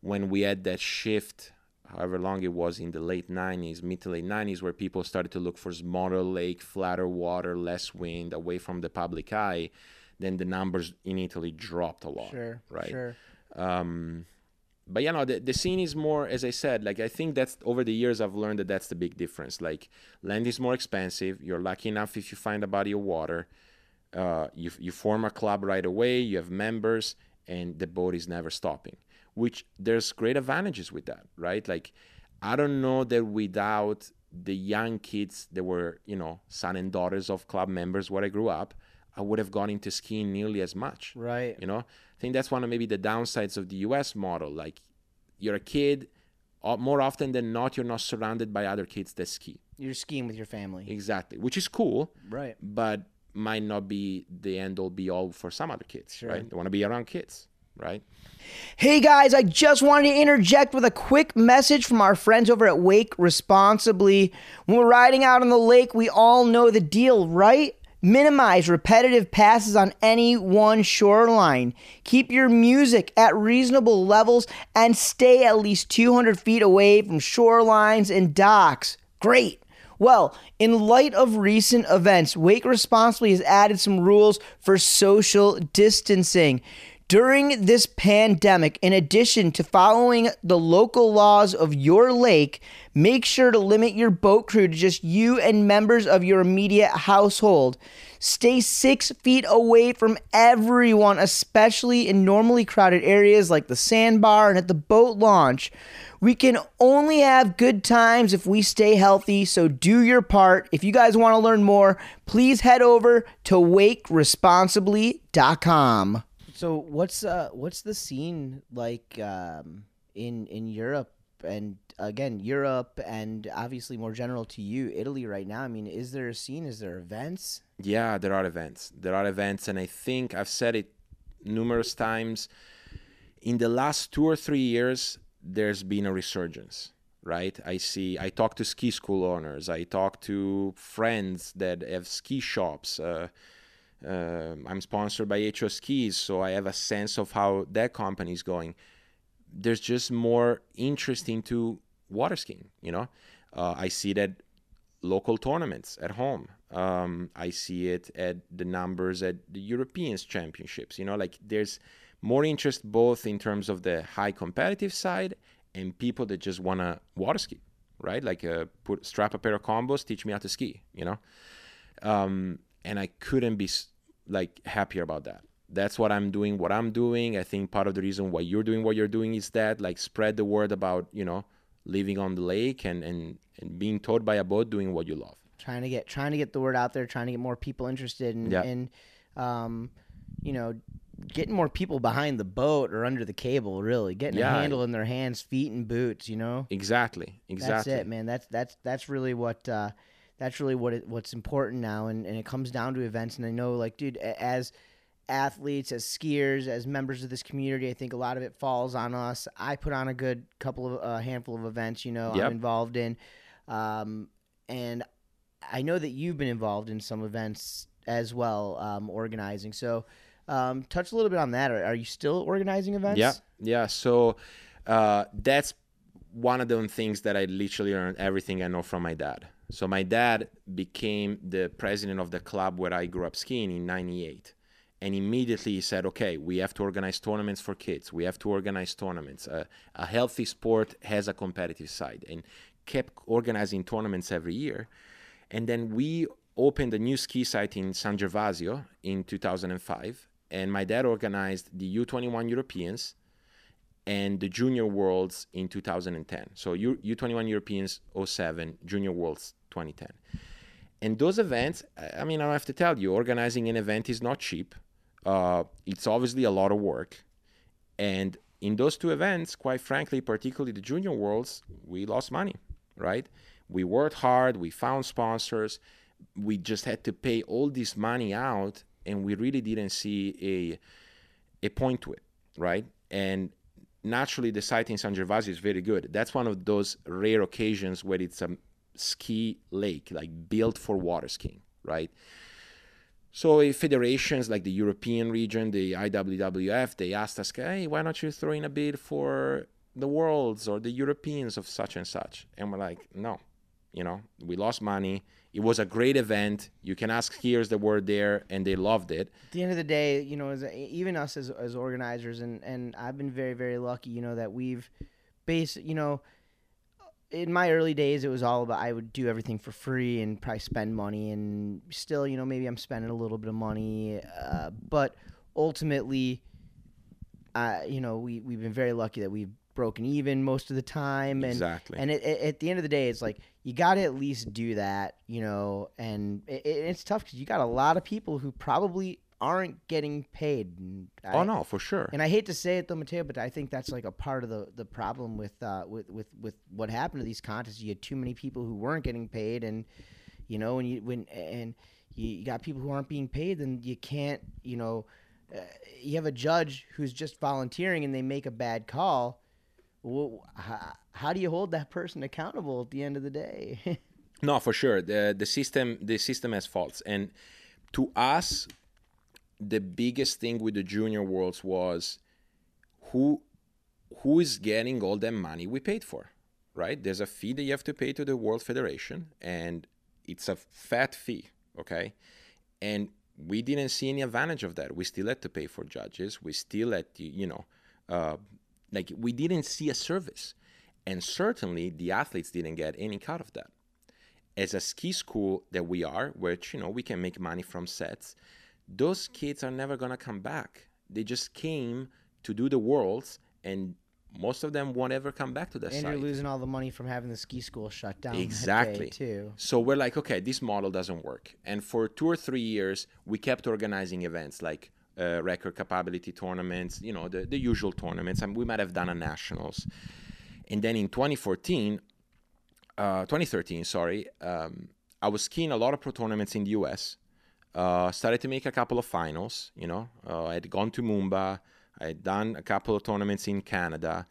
when we had that shift, however long it was in the late 90s, mid to late 90s, where people started to look for smaller lake, flatter water, less wind, away from the public eye, then the numbers in Italy dropped a lot. sure, right? sure. um but you know the, the scene is more as i said like i think that's over the years i've learned that that's the big difference like land is more expensive you're lucky enough if you find a body of water uh, you, you form a club right away you have members and the boat is never stopping which there's great advantages with that right like i don't know that without the young kids that were you know son and daughters of club members where i grew up i would have gone into skiing nearly as much Right. you know, I think that's one of maybe the downsides of the U.S. model. Like, you're a kid, more often than not, you're not surrounded by other kids that ski. You're skiing with your family. Exactly, which is cool, Right. but might not be the end all be all for some other kids, Sure. right? They want to be around kids, right? Hey guys, I just wanted to interject with a quick message from our friends over at Wake Responsibly. When we're riding out on the lake, we all know the deal, right? Minimize repetitive passes on any one shoreline. Keep your music at reasonable levels and stay at least 200 feet away from shorelines and docks. Great. Well, in light of recent events, Wake Responsibly has added some rules for social distancing. During this pandemic, in addition to following the local laws of your lake, make sure to limit your boat crew to just you and members of your immediate household. Stay six feet away from everyone, especially in normally crowded areas like the sandbar and at the boat launch. We can only have good times if we stay healthy, so do your part. If you guys want to learn more, please head over to wakeresponsibly.com. So what's uh what's the scene like um in in Europe and again Europe and obviously more general to you Italy right now? I mean, is there a scene? Is there events? Yeah, there are events. There are events, and I think I've said it numerous times. In the last two or three years, there's been a resurgence, right? I see, I talk to ski school owners, I talk to friends that have ski shops. Uh, uh, I'm sponsored by HO Skis, so I have a sense of how that company is going. There's just more interest into water skiing, you know? Uh, I see that at local tournaments at home. Um, I see it at the numbers at the Europeans Championships. You know, like there's more interest both in terms of the high competitive side and people that just want to water ski, right? Like uh, put strap a pair of combos, teach me how to ski. You know, um, and I couldn't be like happier about that. That's what I'm doing. What I'm doing. I think part of the reason why you're doing what you're doing is that like spread the word about you know living on the lake and and and being towed by a boat doing what you love. trying to get trying to get the word out there, trying to get more people interested in Yeah. in um, you know, getting more people behind the boat or under the cable, really. Getting Yeah. a handle in their hands, feet and boots, you know? Exactly. Exactly. That's it, man. That's that's that's really what uh that's really what it, what's important now and, and it comes down to events and I know like dude as athletes as skiers as members of this community I think a lot of it falls on us I put on a good couple of a handful of events you know Yep. I'm involved in um, and I know that you've been involved in some events as well um, organizing so um, touch a little bit on that are, are you still organizing events Yeah, yeah. So uh, that's one of the things that I literally learned everything I know from my dad. So my dad became the president of the club where I grew up skiing in '98, and immediately he said, "Okay, we have to organize tournaments for kids. We have to organize tournaments. Uh, a healthy sport has a competitive side." And kept organizing tournaments every year. And then we opened a new ski site in San Gervasio in 2005. And my dad organized the U21 Europeans and the Junior Worlds in 2010. So U- U21 Europeans 07, Junior Worlds 2010. And those events, I mean, I have to tell you, organizing an event is not cheap. Uh, it's obviously a lot of work. And in those two events, quite frankly, particularly the Junior Worlds, we lost money, right? We worked hard, we found sponsors, we just had to pay all this money out, and we really didn't see a a point to it, right? And naturally, the site in San Gervasio is very good. That's one of those rare occasions where it's a ski lake, like built for water skiing, right? So federations like the European region, the IWWF, they asked us, "Hey, why don't you throw in a bid for the worlds or the Europeans of such and such?" And we're like, "No, you know, we lost money. It was a great event. You can ask skiers that were there, and they loved it. At the end of the day, you know, as even us as, as organizers, and and I've been very very lucky, you know, that we've based, you know, in my early days, it was all about I would do everything for free and probably spend money, and still, you know, maybe I'm spending a little bit of money, uh, but ultimately, uh, you know, we we've been very lucky that we've broken even most of the time and Exactly. and it, it- at the end of the day it's like you got to at least do that you know and it, it- it's tough because you got a lot of people who probably aren't getting paid and oh no, for sure. and I hate to say it though, Matteo, but I think that's like a part of the, the problem with uh with, with with what happened to these contests. You had too many people who weren't getting paid, and you know, when you when and you, you got people who aren't being paid, then you can't, you know, uh, you have a judge who's just volunteering and they make a bad call. Well, how, how do you hold that person accountable at the end of the day? No, for sure. The the system the system has faults, and to us, the biggest thing with the junior worlds was who who is getting all that money we paid for, right? There's a fee that you have to pay to the World Federation, and it's a fat fee, okay? And we didn't see any advantage of that. We still had to pay for judges. We still had to, you know, uh, like we didn't see a service, and certainly the athletes didn't get any cut of that as a ski school that we are, which you know we can make money from sets, those kids are never gonna come back. They just came to do the worlds, and most of them won't ever come back to the and site. you're losing all the money from having the ski school shut down. Exactly. too. So we're like, okay, this model doesn't work. And for two or three years, we kept organizing events like uh, record capability tournaments, you know, the, the usual tournaments. And we might have done a nationals. And then in 2014, uh, 2013, sorry, um, I was skiing a lot of pro tournaments in the US. Uh, started to make a couple of finals. You know, uh, I had gone to Moomba. I had done a couple of tournaments in Canada,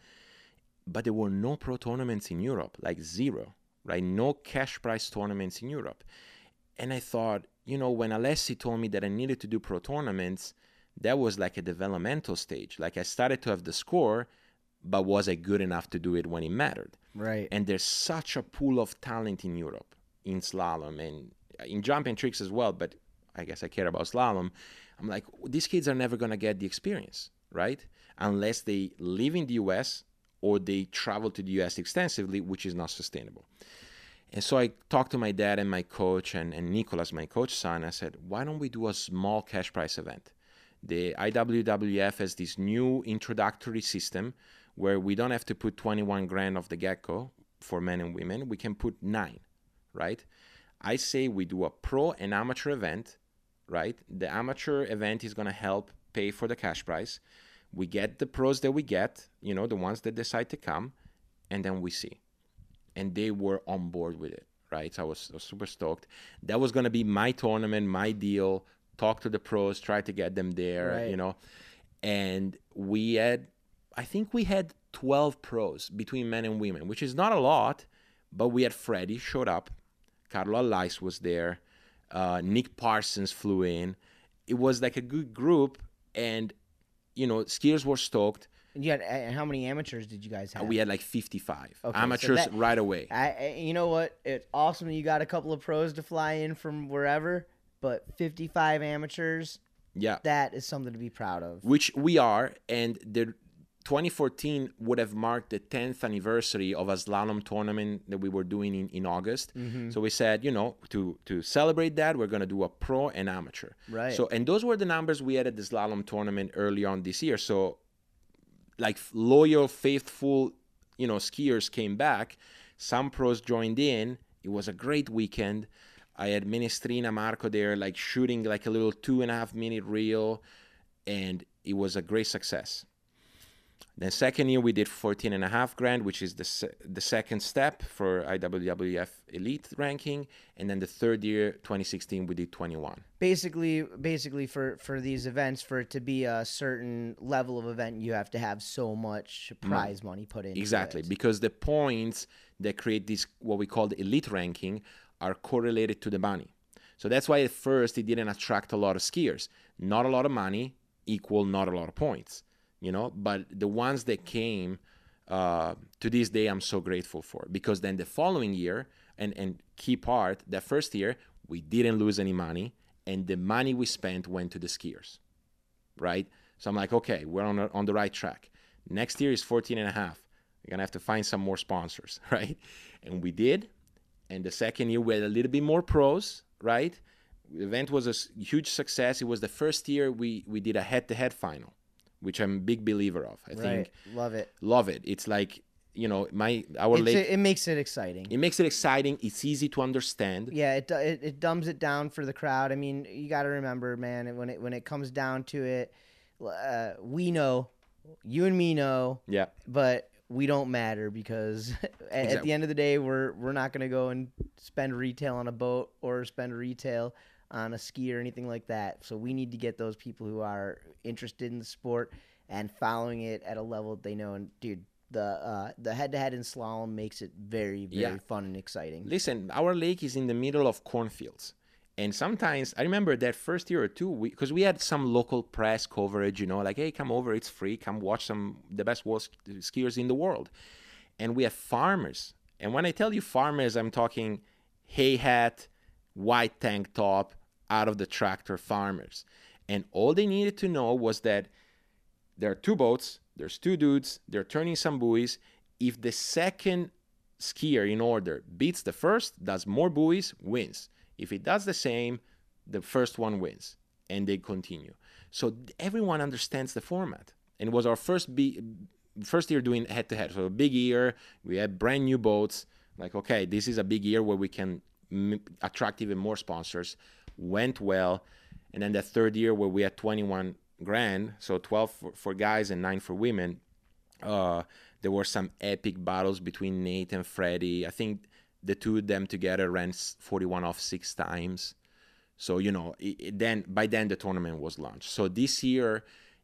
but there were no pro tournaments in Europe, like zero, right? No cash prize tournaments in Europe. And I thought, you know, when Alessi told me that I needed to do pro tournaments, that was like a developmental stage. Like I started to have the score, but was I good enough to do it when it mattered? Right. And there's such a pool of talent in Europe, in slalom and in jumping tricks as well. But I guess I care about slalom. I'm like, these kids are never to get the experience, right? Unless they live in the US or they travel to the US extensively, which is not sustainable. And so I talked to my dad and my coach and, and Nicholas, my coach son. I said, why don't we do a small cash prize event? The IWWF has this new introductory system where we don't have to put 21 grand off the get go for men and women. We can put nine, right? I say we do a pro and amateur event, right? The amateur event is going to help pay for the cash prize. We get the pros that we get, you know, the ones that decide to come, and then we see and they were on board with it, right? So I was, I was super stoked. That was going to be my tournament, my deal. Talk to the pros, try to get them there, Right. you know. And we had, I think we had 12 pros between men and women, which is not a lot, but we had Freddie showed up, Carlo Alais was there, uh, Nick Parsons flew in. It was like a good group, and you know, skiers were stoked. And you had and how many amateurs did you guys have? We had like 55 Okay, so amateurs that- right away. I, I- you know what? It's awesome you got a couple of pros to fly in from wherever, but 55 amateurs, Yeah. That is something to be proud of. which we are, and the 2014 would have marked the 10th anniversary of a slalom tournament that we were doing in, in August. Mm-hmm. So we said, you know, to to celebrate that, we're going to do a pro and amateur. Right. So and those were the numbers we had at the slalom tournament early on this year. So like loyal, faithful, you know, skiers came back. Some pros joined in. It was a great weekend. I had Minestrina Marco there, like shooting like a little two and a half minute reel, and it was a great success. Then second year we did 14 and a half grand, which is the se- the second step for IWWF elite ranking, and then the third year 2016 we did 21. Basically, basically for for these events, for it to be a certain level of event, you have to have so much prize money put in. Exactly, because the points that create this what we call the elite ranking are correlated to the money. So that's why at first it didn't attract a lot of skiers. Not a lot of money equal not a lot of points, you know. But the ones that came uh, to this day, I'm so grateful for because then the following year and and key part that first year we didn't lose any money and the money we spent went to the skiers right? So I'm like, okay, we're on, on the right track. Next year is 14 and a half. We're to have to find some more sponsors, right? And we did. And the second year, we had a little bit more pros, right? The event was a huge success. It was the first year we, we did a head to head final, which I'm a big believer of. I Right. think, Love it. love it. It's like, you know, my our It's, lake, it, it makes it exciting. it makes it exciting. It's easy to understand. Yeah, it, it it dumbs it down for the crowd. I mean, you got to remember, man, when it when it comes down to it, uh, we know, you and me know, Yeah. but we don't matter because at, at the end of the day, we're we're not gonna go and spend retail on a boat or spend retail on a ski or anything like that. So we need to get those people who are interested in the sport and following it at a level that they know. And dude, the uh, the head to head in slalom makes it very very Yeah. fun and exciting. Listen, our lake is in the middle of cornfields. And sometimes I remember that first year or two, because we, had some local press coverage, you know, like, hey, come over, it's free, come watch some the best sk- skiers in the world. And we have farmers. And when I tell you farmers, I'm talking hay hat, white tank top, out of the tractor farmers. And all they needed to know was that there are two boats, there's two dudes, they're turning some buoys. If the second skier in order beats the first, does more buoys, wins. If it does the same, the first one wins, and they continue. So everyone understands the format. And it was our first be- first year doing head to head. So big year, we had brand new boats. Like, okay, this is a big year where we can m- attract even more sponsors. Went well, and then the third year where we had 21 grand, so 12 for, for guys and nine for women. Uh, there were some epic battles between Nate and Freddie. I think the two of them together ran 41 off six times. So you know, it, it- then by then the tournament was launched. So this year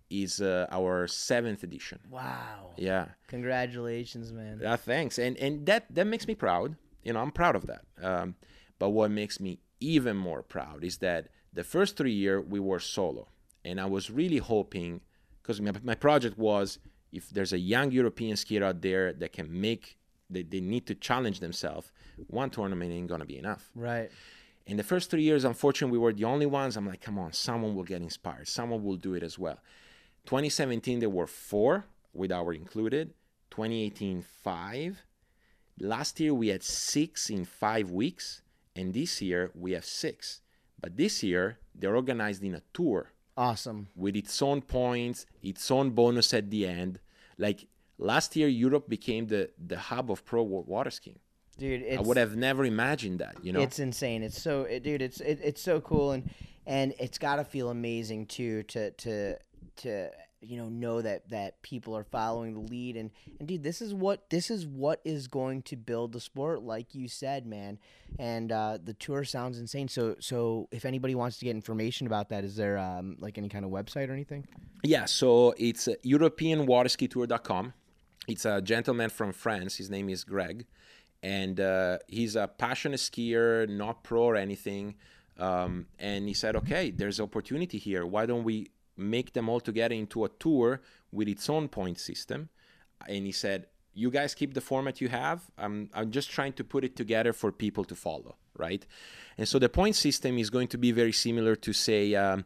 is uh, our seventh edition. Wow. Yeah, Congratulations, man. uh, thanks, and and that that makes me proud. You know, I'm proud of that. Um, but what makes me even more proud is that the first three year we were solo, and I was really hoping because my, my project was if there's a young European skier out there that can make they, they need to challenge themselves, one tournament ain't gonna be enough. Right. In the first three years, unfortunately, we were the only ones. I'm like, come on, someone will get inspired. Someone will do it as well. 2017, there were four, with our included. 2018, five. Last year, we had six in five weeks. And this year, we have six. But this year, they're organized in a tour Awesome. with its own points, its own bonus at the end. Like last year, Europe became the, the hub of pro water skiing. Dude, I would have never imagined that, you know? it's insane. It's so it, dude, it's it, it's so cool and and it's got to feel amazing too to to to you know know that that people are following the lead and and dude this is what this is what is going to build the sport like you said man and uh the tour sounds insane so so if anybody wants to get information about that is there um like any kind of website or anything Yeah, so it's uh, EuropeanWaterSkiTour.com. It's a gentleman from France. His name is Greg, and uh, he's a passionate skier, not pro or anything. Um, and he said, "Okay, there's opportunity here. Why don't we make them all together into a tour with its own point system?" And he said, "You guys keep the format you have. I'm I'm just trying to put it together for people to follow, right?" And so the point system is going to be very similar to say. Um,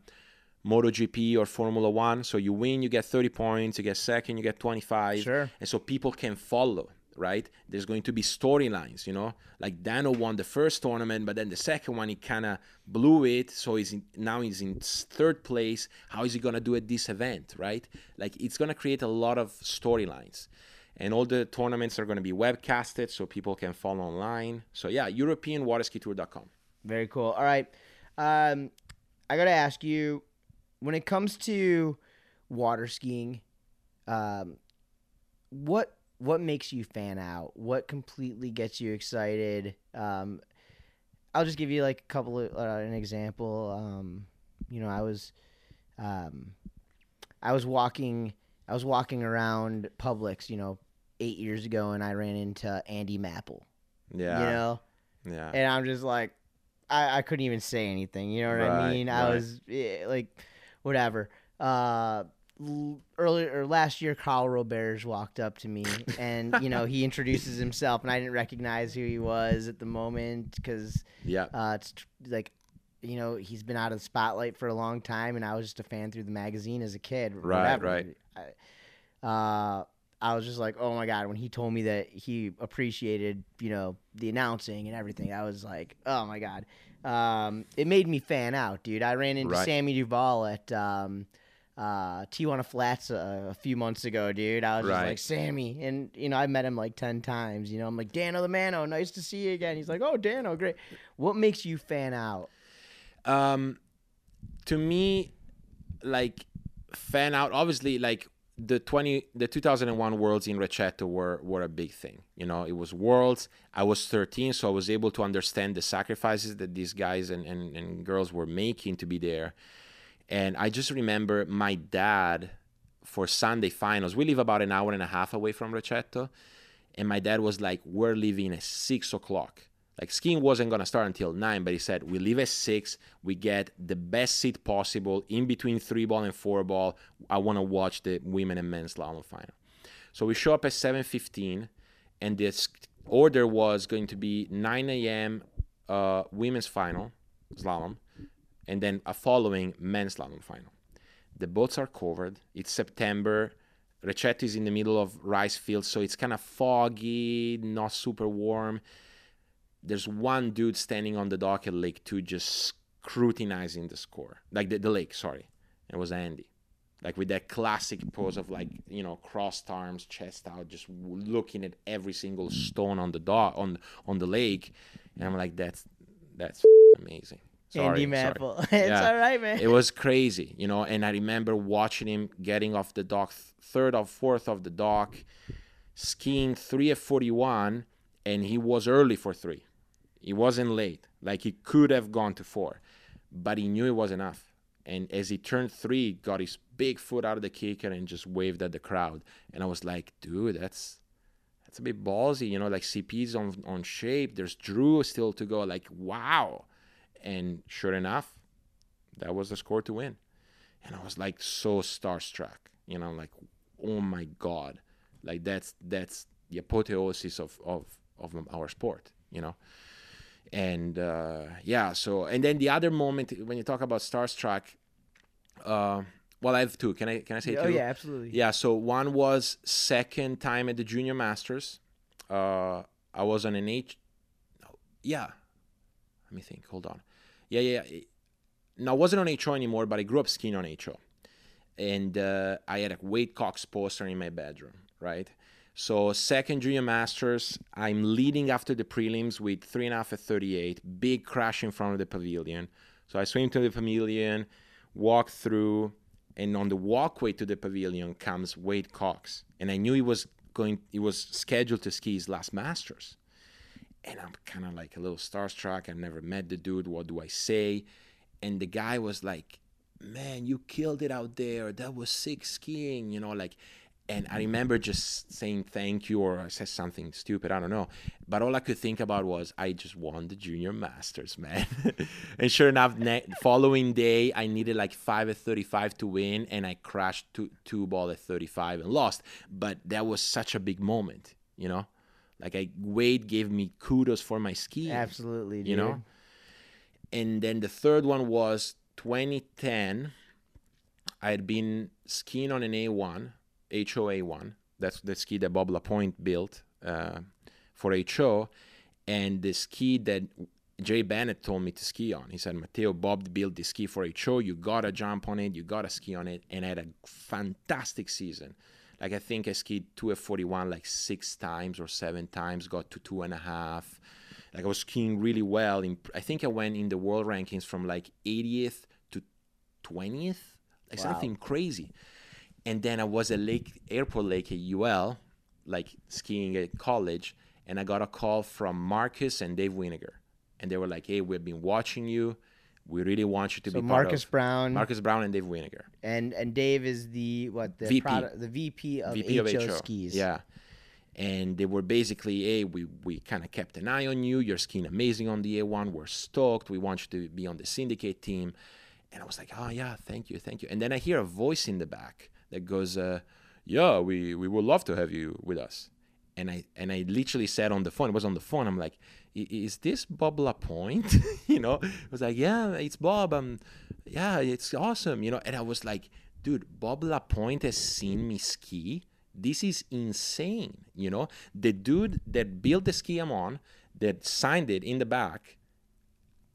MotoGP or Formula One. So you win, you get 30 points. You get second, you get 25. Sure. And so people can follow, right? There's going to be storylines, you know. Like Dano won the first tournament, but then the second one he kind of blew it. So he's in, now he's in third place. How is he gonna do at this event, right? Like it's gonna create a lot of storylines. And all the tournaments are going to be webcasted so people can follow online. So, yeah, EuropeanWaterskiTour.com. Very cool. All right. Um, I got to ask you when it comes to water skiing, um, what what makes you fan out? What completely gets you excited? Um, I'll just give you like a couple of uh, an example. Um, you know, I was um, I was walking I was walking around Publix, you know, eight years ago, and I ran into Andy Mapple. Yeah. You know, Yeah. and I'm just like, I, I couldn't even say anything. You know what I Right, mean? I was eh, like, whatever. Uh, earlier or last year, Carl Roberge walked up to me, and you know he introduces himself, and I didn't recognize who he was at the moment because yeah. uh, it's tr- like. You know, he's been out of the spotlight for a long time, and I was just a fan through the magazine as a kid. Right, whatever. right. I, uh, I was just like, oh my god, when he told me that he appreciated, you know, the announcing and everything, I was like, oh my god. Um, it made me fan out, dude. I ran into Right. Sammy Duvall at um, uh, Tijuana Flats a, a few months ago, dude. I was just like, Sammy, and you know, I met him like ten times. You know, I'm like, Dano the Mano, nice to see you again. He's like, oh, Dano, great. What makes you fan out? um to me like fan out obviously like the 20 the 2001 worlds in Recetto were were a big thing you know it was worlds i was 13 so i was able to understand the sacrifices that these guys and, and, and girls were making to be there and i just remember my dad for sunday finals we live about an hour and a half away from Recetto and my dad was like we're leaving at six o'clock like skiing wasn't gonna start until nine, but he said we leave at six. We get the best seat possible in between three ball and four ball. I want to watch the women and men's slalom final. So we show up at seven fifteen, and this order was going to be nine a.m. Uh, women's final slalom, and then a following men's slalom final. The boats are covered. It's September. Recetto is in the middle of rice fields, so it's kind of foggy, not super warm there's one dude standing on the dock at Lake Two just scrutinizing the score, like the, the lake. Sorry, it was Andy, like with that classic pose of like you know crossed arms, chest out, just looking at every single stone on the dock on on the lake, and I'm like, that's that's amazing. Sorry, Andy sorry. It's Yeah. all right, man. It was crazy, you know. And I remember watching him getting off the dock, third or fourth of the dock, skiing three at 41, and he was early for three. He wasn't late. Like he could have gone to four, but he knew it was enough. And as he turned three, he got his big foot out of the kicker and just waved at the crowd. And I was like, dude, that's that's a bit ballsy, you know. Like CP's on on shape. There's Drew still to go. Like wow. And sure enough, that was the score to win. And I was like so starstruck, you know, like oh my god, like that's that's the apotheosis of of of our sport, you know. And uh, yeah, so and then the other moment when you talk about starstruck, uh, well, I have two. Can I can I say oh two? yeah, absolutely. Yeah, so one was second time at the Junior Masters. Uh, I was on an H. Yeah, let me think. Hold on. Yeah, yeah. yeah. No, I wasn't on HO anymore, but I grew up skiing on HO, and uh, I had a Wade Cox poster in my bedroom. Right. So second Junior Masters, I'm leading after the prelims with three and a half at 38. Big crash in front of the pavilion. So I swim to the pavilion, walk through, and on the walkway to the pavilion comes Wade Cox, and I knew he was going. He was scheduled to ski his last Masters, and I'm kind of like a little starstruck. I've never met the dude. What do I say? And the guy was like, "Man, you killed it out there. That was sick skiing." You know, like. And I remember just saying thank you, or I said something stupid, I don't know. But all I could think about was I just won the junior masters, man. and sure enough, ne- following day I needed like five at thirty-five to win, and I crashed two two ball at thirty-five and lost. But that was such a big moment, you know. Like I Wade gave me kudos for my skiing, Absolutely, dude. you know. And then the third one was 2010. I had been skiing on an A1, HO-A1. That's the ski that Bob LaPoint built uh, for HO, and the ski that Jay Bennett told me to ski on. He said, Matteo, Bob built this ski for HO. You gotta jump on it. You gotta ski on it. And I had a fantastic season. Like I think I skied 2F41 like six times or seven times, got to two and a half. Like I was skiing really well. In, I think I went in the world rankings from like 80th to 20th, like Wow. something crazy. And then I was at Lake Airport Lake at UL, like skiing at college, and I got a call from Marcus and Dave Winiger, and they were like, "Hey, we've been watching you. We really want you to So be part of Marcus Brown Marcus Brown and Dave Winiger, and and Dave is the what the VP. product the VP of VP HO, of HO. skis. Yeah, and they were basically, "Hey, we we kind of kept an eye on you. You're skiing amazing on the A1. We're stoked. We want you to be on the syndicate team." And I was like, "Oh yeah, thank you, thank you." And then I hear a voice in the back that goes, uh, "Yeah, we we would love to have you with us." And I and I literally said on the phone, it was on the phone. I'm like, "Is this Bob LaPoint?" you know, I was like, "Yeah, it's Bob. Um, yeah, it's awesome." You know, and I was like, "Dude, Bob LaPoint has seen me ski. This is insane." You know, the dude that built the ski I'm on, that signed it in the back,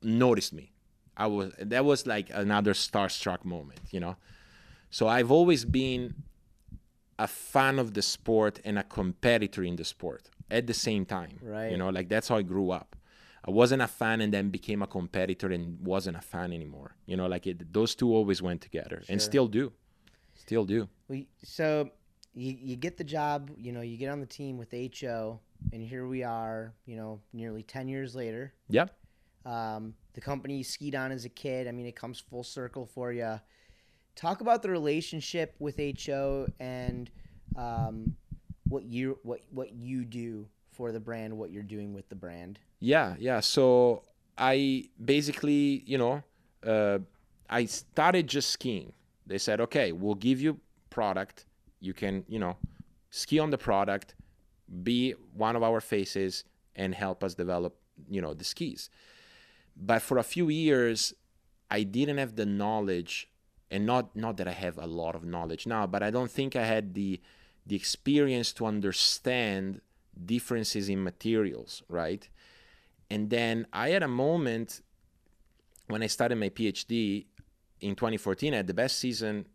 noticed me. I was that was like another starstruck moment, you know. So I've always been a fan of the sport and a competitor in the sport at the same time. Right. You know, like that's how I grew up. I wasn't a fan and then became a competitor and wasn't a fan anymore. You know, like it, those two always went together and still do. Still do. We, so you, you get the job, you know, you get on the team with HO, and here we are, you know, nearly 10 years later. Yep. Um, the company you skied on as a kid, I mean, it comes full circle for you. Talk about the relationship with HO and um, what you what what you do for the brand, what you're doing with the brand. Yeah, yeah. So I basically, you know, uh, I started just skiing. They said, okay, we'll give you product. You can, you know, ski on the product, be one of our faces, and help us develop, you know, the skis. But for a few years, I didn't have the knowledge, and not not that I have a lot of knowledge now, but I don't think I had the the experience to understand differences in materials, right? And then I had a moment when I started my PhD in 2014. I had the best season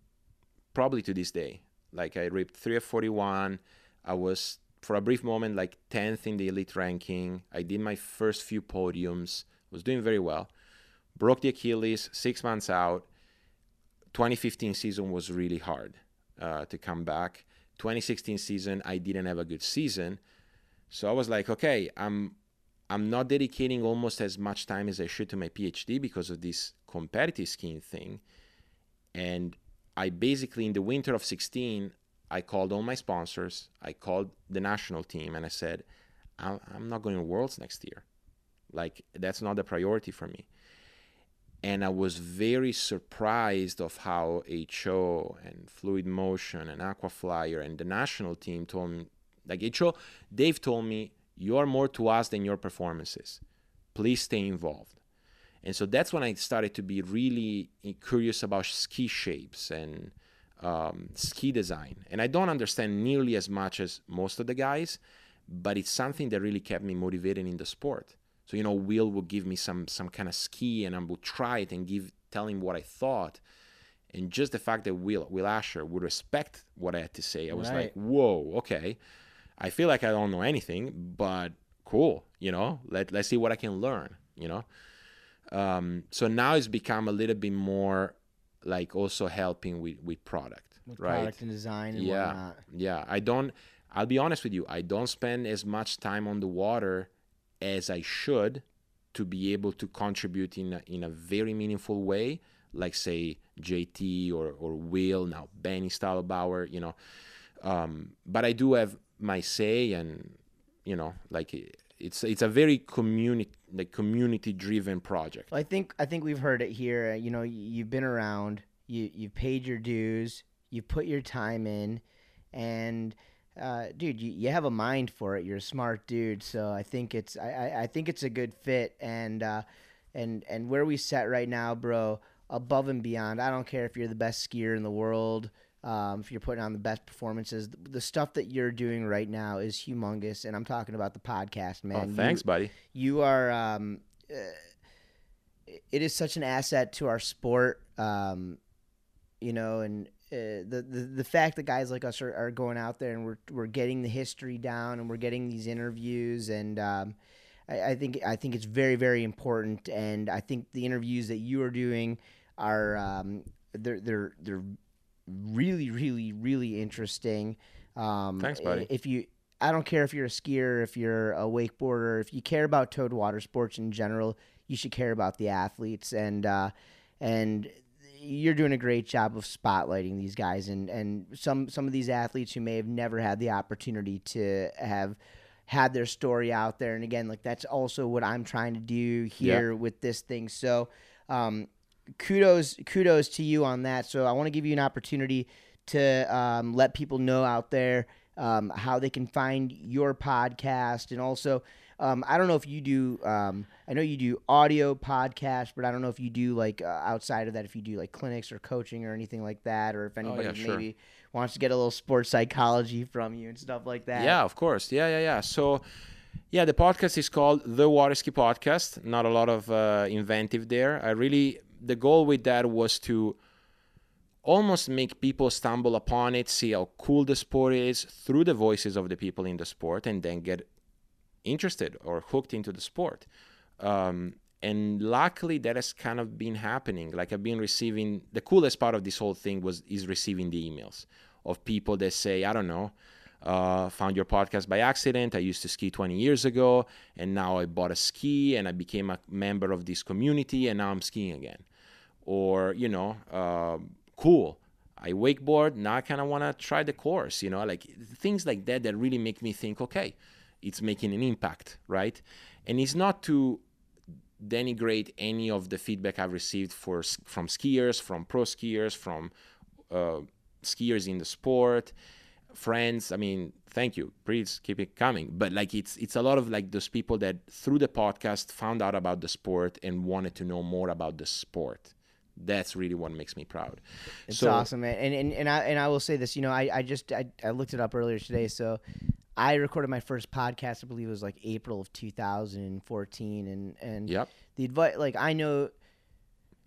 probably to this day. Like I ripped 3 of 41. I was for a brief moment like 10th in the elite ranking. I did my first few podiums. Was doing very well. Broke the Achilles six months out. 2015 season was really hard uh, to come back. 2016 season I didn't have a good season. So I was like, okay, I'm I'm not dedicating almost as much time as I should to my PhD because of this competitive skiing thing. And I basically in the winter of 16, I called all my sponsors. I called the national team and I said, I'm, I'm not going to Worlds next year. Like that's not a priority for me. And I was very surprised of how HO and Fluid Motion and Aquaflyer and the national team told me, like HO, Dave told me, you are more to us than your performances. Please stay involved. And so that's when I started to be really curious about ski shapes and um, ski design. And I don't understand nearly as much as most of the guys, but it's something that really kept me motivated in the sport. So you know, Will would give me some some kind of ski, and I would try it and give tell him what I thought. And just the fact that Will Will Asher would respect what I had to say, I was Right. like, whoa, okay. I feel like I don't know anything, but cool. You know, let let's see what I can learn. You know. Um, so now it's become a little bit more like also helping with with product, With right? product and design and yeah whatnot. yeah i don't i'll be honest with you i don't spend as much time on the water as i should to be able to contribute in a, in a very meaningful way like say jt or, or will now benny stahlbauer you know um, but i do have my say and you know like it's it's a very community like community driven project Well, I think I think we've heard it here. uh, You know, you've been around. You you've paid your dues. You put your time in, and uh, dude, you, you have a mind for it. You're a smart dude. So I think it's I, I, I think it's a good fit. And uh, and and where we set right now, bro. above and beyond. I don't care if you're the best skier in the world. Um, if you're putting on the best performances, the, the, stuff that you're doing right now is humongous, and I'm talking about the podcast, man. Oh, thanks, you, buddy. You are. Um, uh, it is such an asset to our sport, um, you know, and uh, the, the the fact that guys like us are, are going out there and we're we're getting the history down and we're getting these interviews and um, I, I, think I think it's very very important and I think the interviews that you are doing are um, they're they're they're really really really interesting. Um, Thanks, buddy. If you I don't care if you're a skier, if you're a wakeboarder, if you care about towed water sports in general, you should care about the athletes and uh, and you're doing a great job of spotlighting these guys and, and some some of these athletes who may have never had the opportunity to have had their story out there. And again, like that's also what I'm trying to do here yep. with this thing. So um, kudos kudos to you on that. So I want to give you an opportunity to um, let people know out there um, how they can find your podcast and also um, I don't know if you do. Um, I know you do audio podcast, but I don't know if you do like uh, outside of that, if you do like clinics or coaching or anything like that, or if anybody oh, yeah, sure. maybe wants to get a little sports psychology from you and stuff like that. Yeah, of course. Yeah, yeah, yeah. So. Yeah, the podcast is called the Waterski Podcast. Not a lot of uh, inventive there. I really the goal with that was to almost make people stumble upon it, see how cool the sport is through the voices of the people in the sport, and then get interested or hooked into the sport. Um, and luckily that has kind of been happening. Like i've been receiving the coolest part of this whole thing was is receiving the emails of people that say i don't know uh, found your podcast by accident. I used to ski 20 years ago and now i bought a ski and i became a member of this community and now i'm skiing again. Or you know uh, cool. I wakeboard now i kind of want to try the course you know like things like that that really make me think okay it's making an impact, right? And it's not to denigrate any of the feedback I've received for from skiers, from pro skiers, from uh, skiers in the sport, friends. I mean, thank you. Please keep it coming. But like, it's it's a lot of like those people that through the podcast found out about the sport and wanted to know more about the sport. That's really what makes me proud. It's so, awesome, man. And, and and I and I will say this. You know, I I just I, I looked it up earlier today. So I recorded my first podcast. I believe it was like April of 2014, and and yep. the advice, like I know,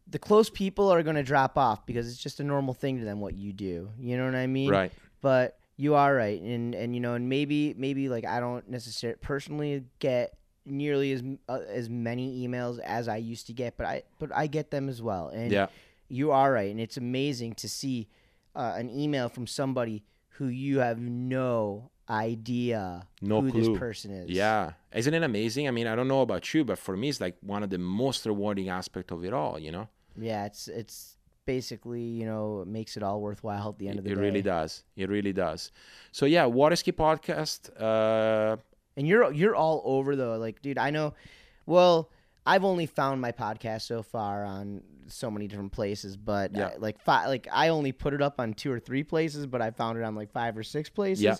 the close people are going to drop off because it's just a normal thing to them what you do. You know what I mean? Right. But you are right, and and you know, and maybe maybe like I don't necessarily personally get nearly as uh, as many emails as I used to get, but I but I get them as well. And yeah. you are right, and it's amazing to see uh, an email from somebody who you have no idea no who clue. this person is. Yeah. Isn't it amazing? I mean, I don't know about you, but for me it's like one of the most rewarding aspect of it all, you know? Yeah, it's it's basically, you know, makes it all worthwhile at the end of the it day. It really does. It really does. So yeah, Waterski podcast. Uh and you're you're all over though. Like, dude, I know well, I've only found my podcast so far on so many different places, but yeah. I, like five, like I only put it up on two or three places, but I found it on like five or six places. Yeah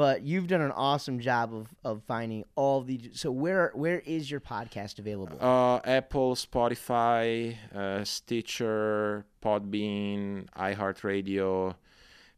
but you've done an awesome job of, of finding all the so where where is your podcast available uh, apple spotify uh, stitcher podbean iheartradio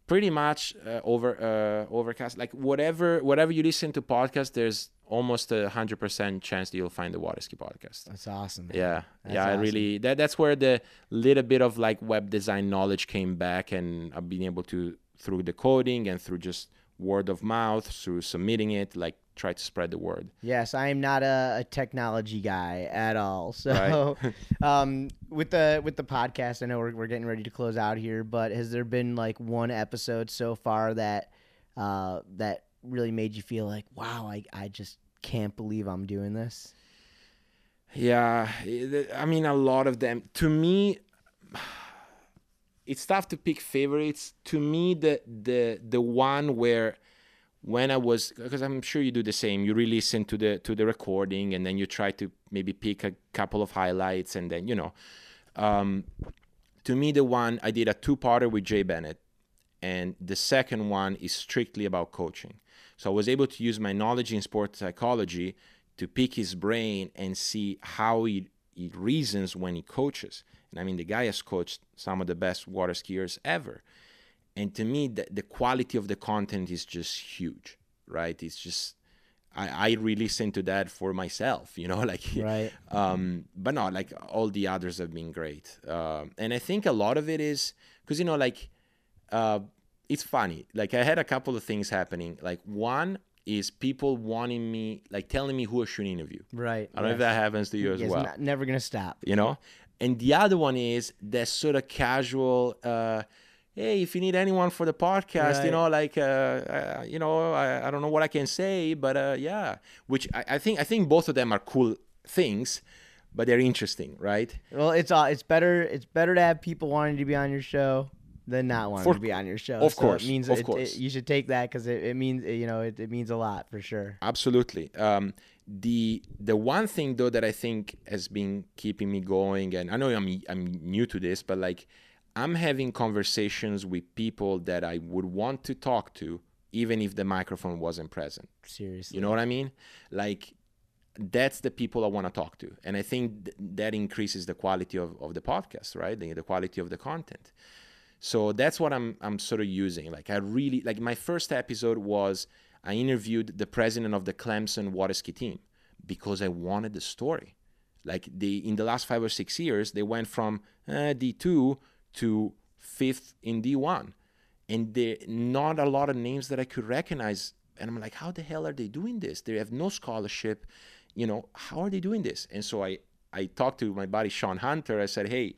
pretty much uh, over uh, overcast like whatever whatever you listen to podcast there's almost a hundred percent chance that you'll find the waterski podcast that's awesome man. yeah that's yeah awesome. i really that, that's where the little bit of like web design knowledge came back and i've been able to through the coding and through just word of mouth through submitting it like try to spread the word. Yes i am not a, a technology guy at all. So right. um, with the with the podcast i know we're, we're getting ready to close out here but has there been like one episode so far that uh, that really made you feel like wow i, I just can't believe i'm doing this yeah i mean a lot of them to me it's tough to pick favorites. To me, the the the one where when I was because I'm sure you do the same. You re-listen to the to the recording and then you try to maybe pick a couple of highlights and then you know. Um, to me, the one I did a two-parter with Jay Bennett, and the second one is strictly about coaching. So I was able to use my knowledge in sports psychology to pick his brain and see how he, he reasons when he coaches I mean, the guy has coached some of the best water skiers ever. And to me, the, the quality of the content is just huge, right? It's just, I, I re-listen to that for myself, you know, like, Right. um, but no, like all the others have been great. Um and I think a lot of it is because, you know, like, uh, it's funny. Like I had a couple of things happening. Like one is people wanting me, like telling me who I should interview. Right. I don't know if that happens to you as It's well. not- never gonna stop. you know, and the other one is that sort of casual. Uh, hey, if you need anyone for the podcast, you know, like, uh, uh, you know, I, I don't know what I can say, but uh, yeah, which I, I think I think both of them are cool things, but they're interesting, right? Well, it's all. It's better. It's better to have people wanting to be on your show than not wanting For- to be on your show. of So course, it means of it- it- you should take that because it, it means you know it, it means a lot for sure. Absolutely. Um, the the one thing though that I think has been keeping me going, and I know I'm I'm new to this, but like I'm having conversations with people that I would want to talk to, even if the microphone wasn't present. Seriously. You know what I mean? Like that's the people I want to talk to, and I think th- that increases the quality of, of the podcast, right? The, the quality of the content. So that's what I'm I'm sort of using. Like I really like my first episode was I interviewed the president of the Clemson water ski team because I wanted the story. Like in the last five or six years, they went from uh, D2 to fifth in D1, and there not a lot of names that I could recognize. And I'm like, how the hell are they doing this? They have no scholarship. You know, how are they doing this? And so I I talked to my buddy Sean Hunter. I said, hey,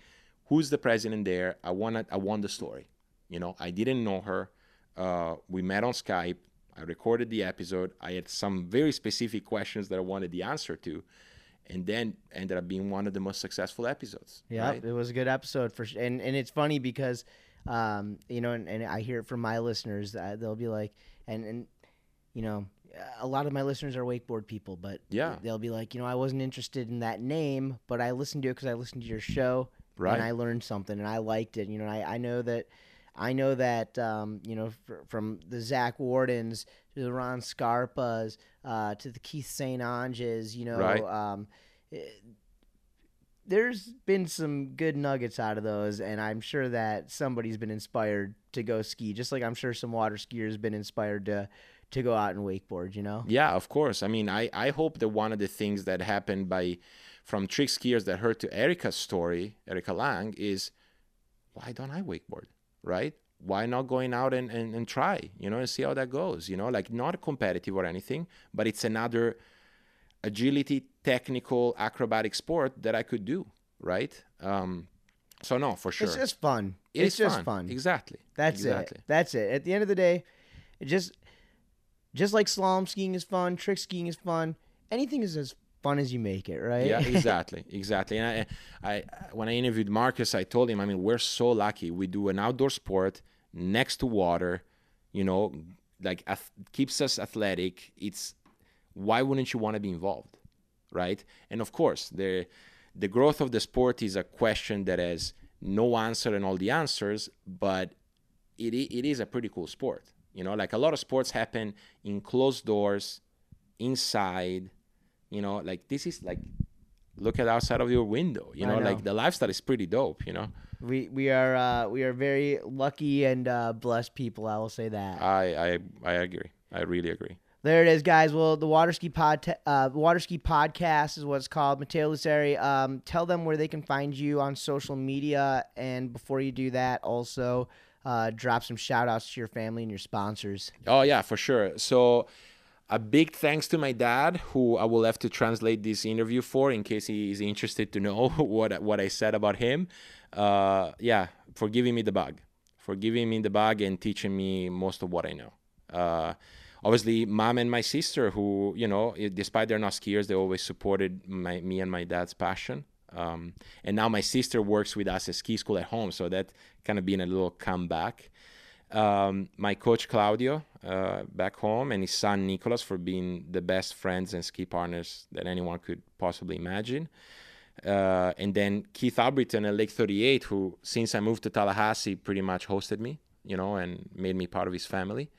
who's the president there? I want I want the story. You know, I didn't know her. Uh, we met on Skype. I recorded the episode. I had some very specific questions that I wanted the answer to, and then ended up being one of the most successful episodes. Yeah, right? it was a good episode for sure. And and it's funny because, um, you know, and, and I hear it from my listeners. Uh, they'll be like, and and, you know, a lot of my listeners are wakeboard people, but Yeah. they'll be like, you know, I wasn't interested in that name, but I listened to it because I listened to your show, Right. And I learned something, and I liked it. You know, I I know that. I know that um, you know fr- from the Zach Wardens to the Ron Scarpas uh, to the Keith St. Onges, you know, Right. um, there's been some good nuggets out of those, and I'm sure that somebody's been inspired to go ski, just like I'm sure some water skiers have been inspired to to go out and wakeboard. You know, Yeah, of course. I mean, I, I hope that one of the things that happened by from trick skiers that heard to Erica's story, Erica Lang, is why don't I wakeboard? Right? Why not going out and, and, and try, you know, and see how that goes? You know, like not competitive or anything, but it's another agility, technical, acrobatic sport that I could do, right? Um, so no, for sure. it's just fun. It it's just fun. Exactly. That's exactly. it. That's it. At the end of the day, it just just like slalom skiing is fun, trick skiing is fun. Anything is as fun as you make it, right? Yeah, exactly, exactly. And I, I, when I interviewed Marcus, I told him, I mean, we're so lucky. We do an outdoor sport next to water, you know, like ath- keeps us athletic. It's why wouldn't you want to be involved, right? And of course, the the growth of the sport is a question that has no answer and all the answers, but it it is a pretty cool sport. You know, like a lot of sports happen in closed doors, inside. You know, like this is like look at outside of your window. You know, know. like the lifestyle is pretty dope. You know, We we are uh, we are very lucky and uh, blessed people. I will say that. I I I agree. I really agree. There it is, guys. Well, the Water Ski Pod, uh, Water Ski Podcast is what it's called. Matteo Luzzeri, um, tell them where they can find you on social media, and before you do that, also uh, drop some shout outs to your family and your sponsors. Oh yeah, for sure. So a big thanks to my dad, who I will have to translate this interview for in case he is interested to know what what I said about him. Uh, yeah, for giving me the bug, for giving me the bug and teaching me most of what I know. Uh, obviously, mom and my sister, who you know, despite they're not skiers, they always supported my me and my dad's passion. Um, and now my sister works with us at ski school at home, so that kind of been a little comeback um, my coach Claudio uh, back home and his son Nicolas for being the best friends and ski partners that anyone could possibly imagine. Uh, and then Keith Albritton at Lake 38, who since I moved to Tallahassee pretty much hosted me, you know, and made me part of his family.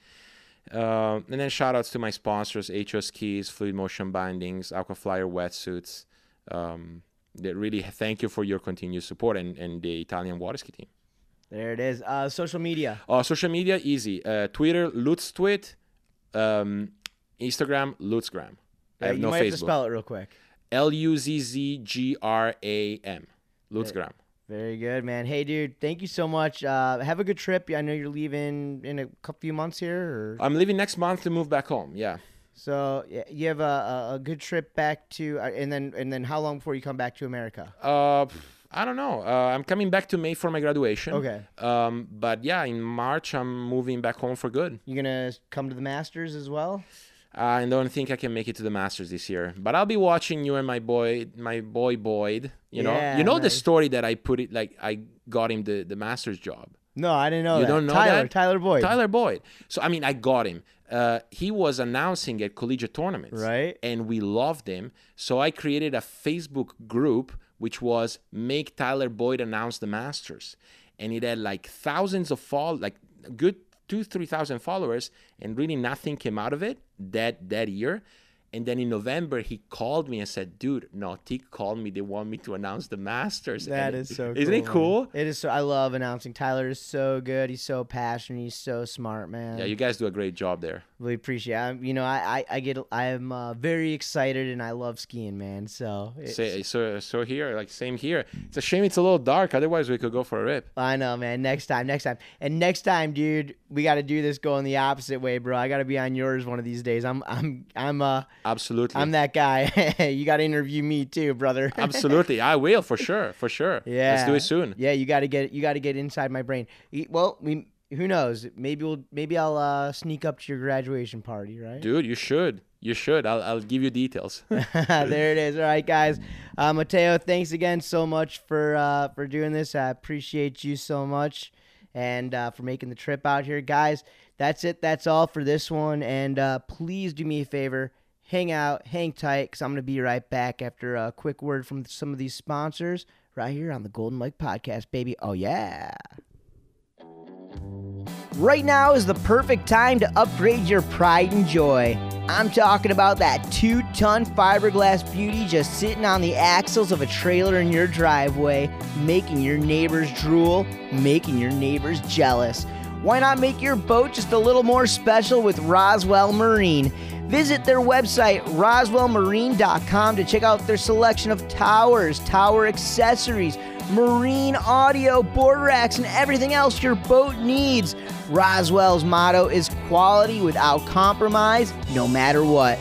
Uh, and then shout outs to my sponsors, HO Skis, Fluid Motion Bindings, Aquaflyer Wetsuits, um, they really thank you for your continued support and, and the Italian water ski team. There it is. Uh, social media. Uh, social media, easy. Uh, Twitter, Luzztweet. Um, Instagram, Luzzgram. I have you no might have to Facebook. spell it real quick. L U Z Z G R A M. Luzzgram. Very good, man. Hey, dude, thank you so much. Uh, have a good trip. I know you're leaving in a couple few months here, or I'm leaving next month to move back home. Yeah. so. You have a, a, a good trip back to, uh, and then and then how long before you come back to America? Uh, I don't know. Uh, I'm coming back to May for my graduation. Okay. Um, but yeah, in March I'm moving back home for good. You're gonna come to the Masters as well? I don't think I can make it to the Masters this year, but I'll be watching you and my boy, my boy Boyd. You know, Yeah, you know the story that I put it like I got him the the Masters job. No, I didn't know You that. don't know Tyler, that? Tyler Boyd. Tyler Boyd. So I mean, I got him. Uh, he was announcing at collegiate tournaments, Right. And we loved him. So I created a Facebook group which was "Make Tyler Boyd Announce the Masters," and it had like thousands of follow, like good two three thousand followers, and really nothing came out of it that that year. And then in November, he called me and said, "Dude, Nautique called me. They want me to announce the Masters." That And is so. Isn't it man. cool? It is so. I love announcing. Tyler is so good. He's so passionate. He's so smart, man. Yeah, you guys do a great job there. Really appreciate. It. I, you know, I, I, I get. I am uh, very excited, and I love skiing, man. So it's- Say, so so here, like same here. It's a shame it's a little dark. Otherwise, we could go for a rip. I know, man. Next time, next time, and next time, dude, we got to do this going the opposite way, bro. I got to be on yours one of these days. I'm, I'm, I'm, uh, Absolutely, I'm that guy. you got to interview me too, brother. absolutely. I will for sure, for sure. Yeah. let's do it soon. Yeah, you got to get you got to get inside my brain. Well, we who knows? Maybe we'll maybe I'll uh, sneak up to your graduation party, right? Dude, you should. You should. I'll, I'll give you details. there it is. All right, guys. Uh, Matteo, thanks again so much for uh, for doing this. I appreciate you so much, and uh, for making the trip out here, guys. That's it. That's all for this one. And uh, please do me a favor. Hang out, hang tight, because I'm going to be right back after a quick word from some of these sponsors right here on the Golden Mike Podcast, baby. Oh, yeah. Right now is the perfect time to upgrade your pride and joy. I'm talking about that two ton fiberglass beauty just sitting on the axles of a trailer in your driveway, making your neighbors drool, making your neighbors jealous. Why not make your boat just a little more special with Roswell Marine? Visit their website, roswellmarine.com, to check out their selection of towers, tower accessories, marine audio, board racks, and everything else your boat needs. Roswell's motto is quality without compromise, no matter what.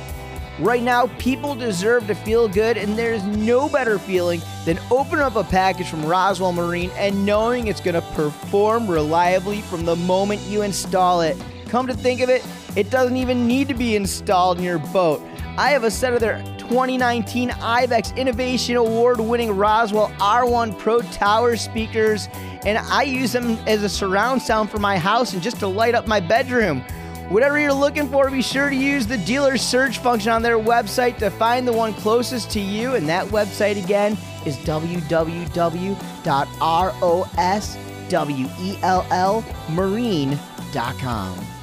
Right now, people deserve to feel good, and there's no better feeling than opening up a package from Roswell Marine and knowing it's going to perform reliably from the moment you install it. Come to think of it, it doesn't even need to be installed in your boat. I have a set of their 2019 IBEX Innovation Award winning Roswell R1 Pro Tower speakers, and I use them as a surround sound for my house and just to light up my bedroom. Whatever you're looking for, be sure to use the dealer search function on their website to find the one closest to you. And that website again is www.roswellmarine.com.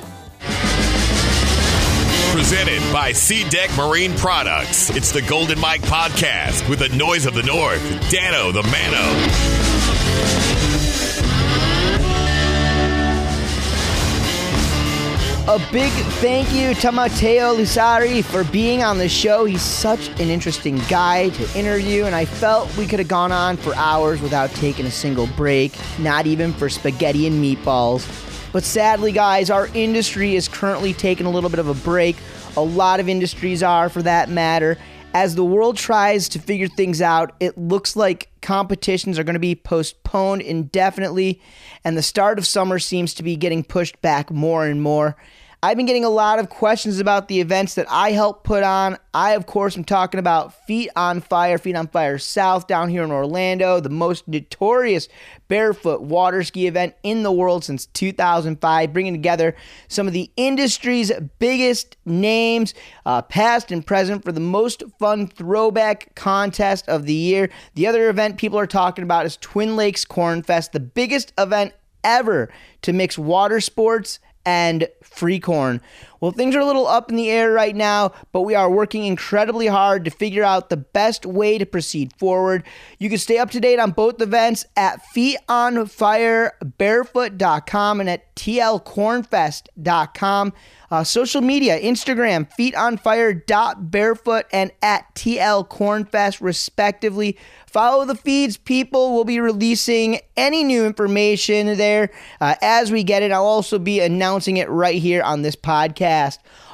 Presented by SeaDek Marine Products. It's the Golden Mike Podcast with the noise of the North, Dano the Mano. A big thank you to Matteo Luzzeri for being on the show. He's such an interesting guy to interview, and I felt we could have gone on for hours without taking a single break, not even for spaghetti and meatballs. But sadly, guys, our industry is currently taking a little bit of a break. A lot of industries are, for that matter. As the world tries to figure things out, it looks like competitions are going to be postponed indefinitely, and the start of summer seems to be getting pushed back more and more. I've been getting a lot of questions about the events that I help put on. I, of course, am talking about Feet on Fire, Feet on Fire South down here in Orlando, the most notorious barefoot water ski event in the world since 2005, bringing together some of the industry's biggest names, uh, past and present, for the most fun throwback contest of the year. The other event people are talking about is Twin Lakes Corn Fest, the biggest event ever to mix water sports and free corn. Well, things are a little up in the air right now, but we are working incredibly hard to figure out the best way to proceed forward. You can stay up to date on both events at feetonfirebarefoot.com and at tlcornfest.com. Uh, social media, Instagram, feetonfire.barefoot and at tlcornfest, respectively. Follow the feeds, people. We'll be releasing any new information there uh, as we get it. I'll also be announcing it right here on this podcast.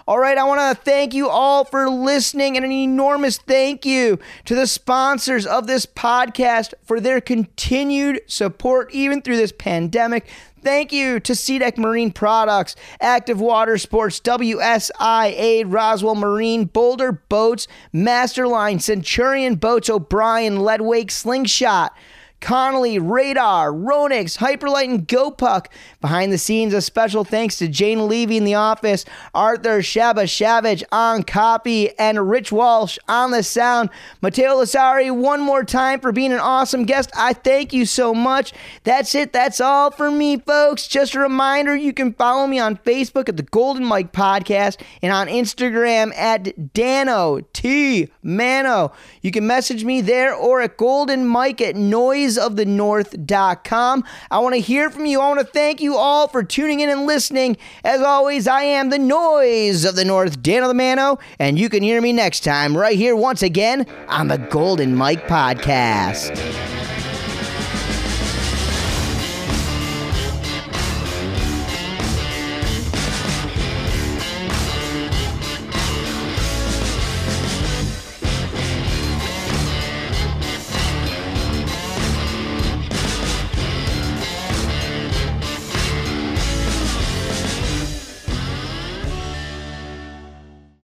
All right, I want to thank you all for listening and an enormous thank you to the sponsors of this podcast for their continued support, even through this pandemic. Thank you to SeaDek Marine Products, Active Water Sports, WSIA, Roswell Marine, Boulder Boats, Masterline, Centurion Boats, O'Brien, Leadwake, Slingshot. Connelly, Radar, Ronix, Hyperlite, and GoPuck. Behind the scenes, a special thanks to Jane Levy in the office, Arthur Shaba Savage on copy, and Rich Walsh on the sound. Matteo Luzzeri, one more time for being an awesome guest. I thank you so much. That's it. That's all for me, folks. Just a reminder you can follow me on Facebook at the Golden Mike Podcast and on Instagram at Dano T Mano. You can message me there or at Golden Mike at Noise noiseofthenorth.com. I want to hear from you. I want to thank you all for tuning in and listening. As always, I am the noise of the North, Dano the Mano, and you can hear me next time right here once again on the Golden Mike Podcast.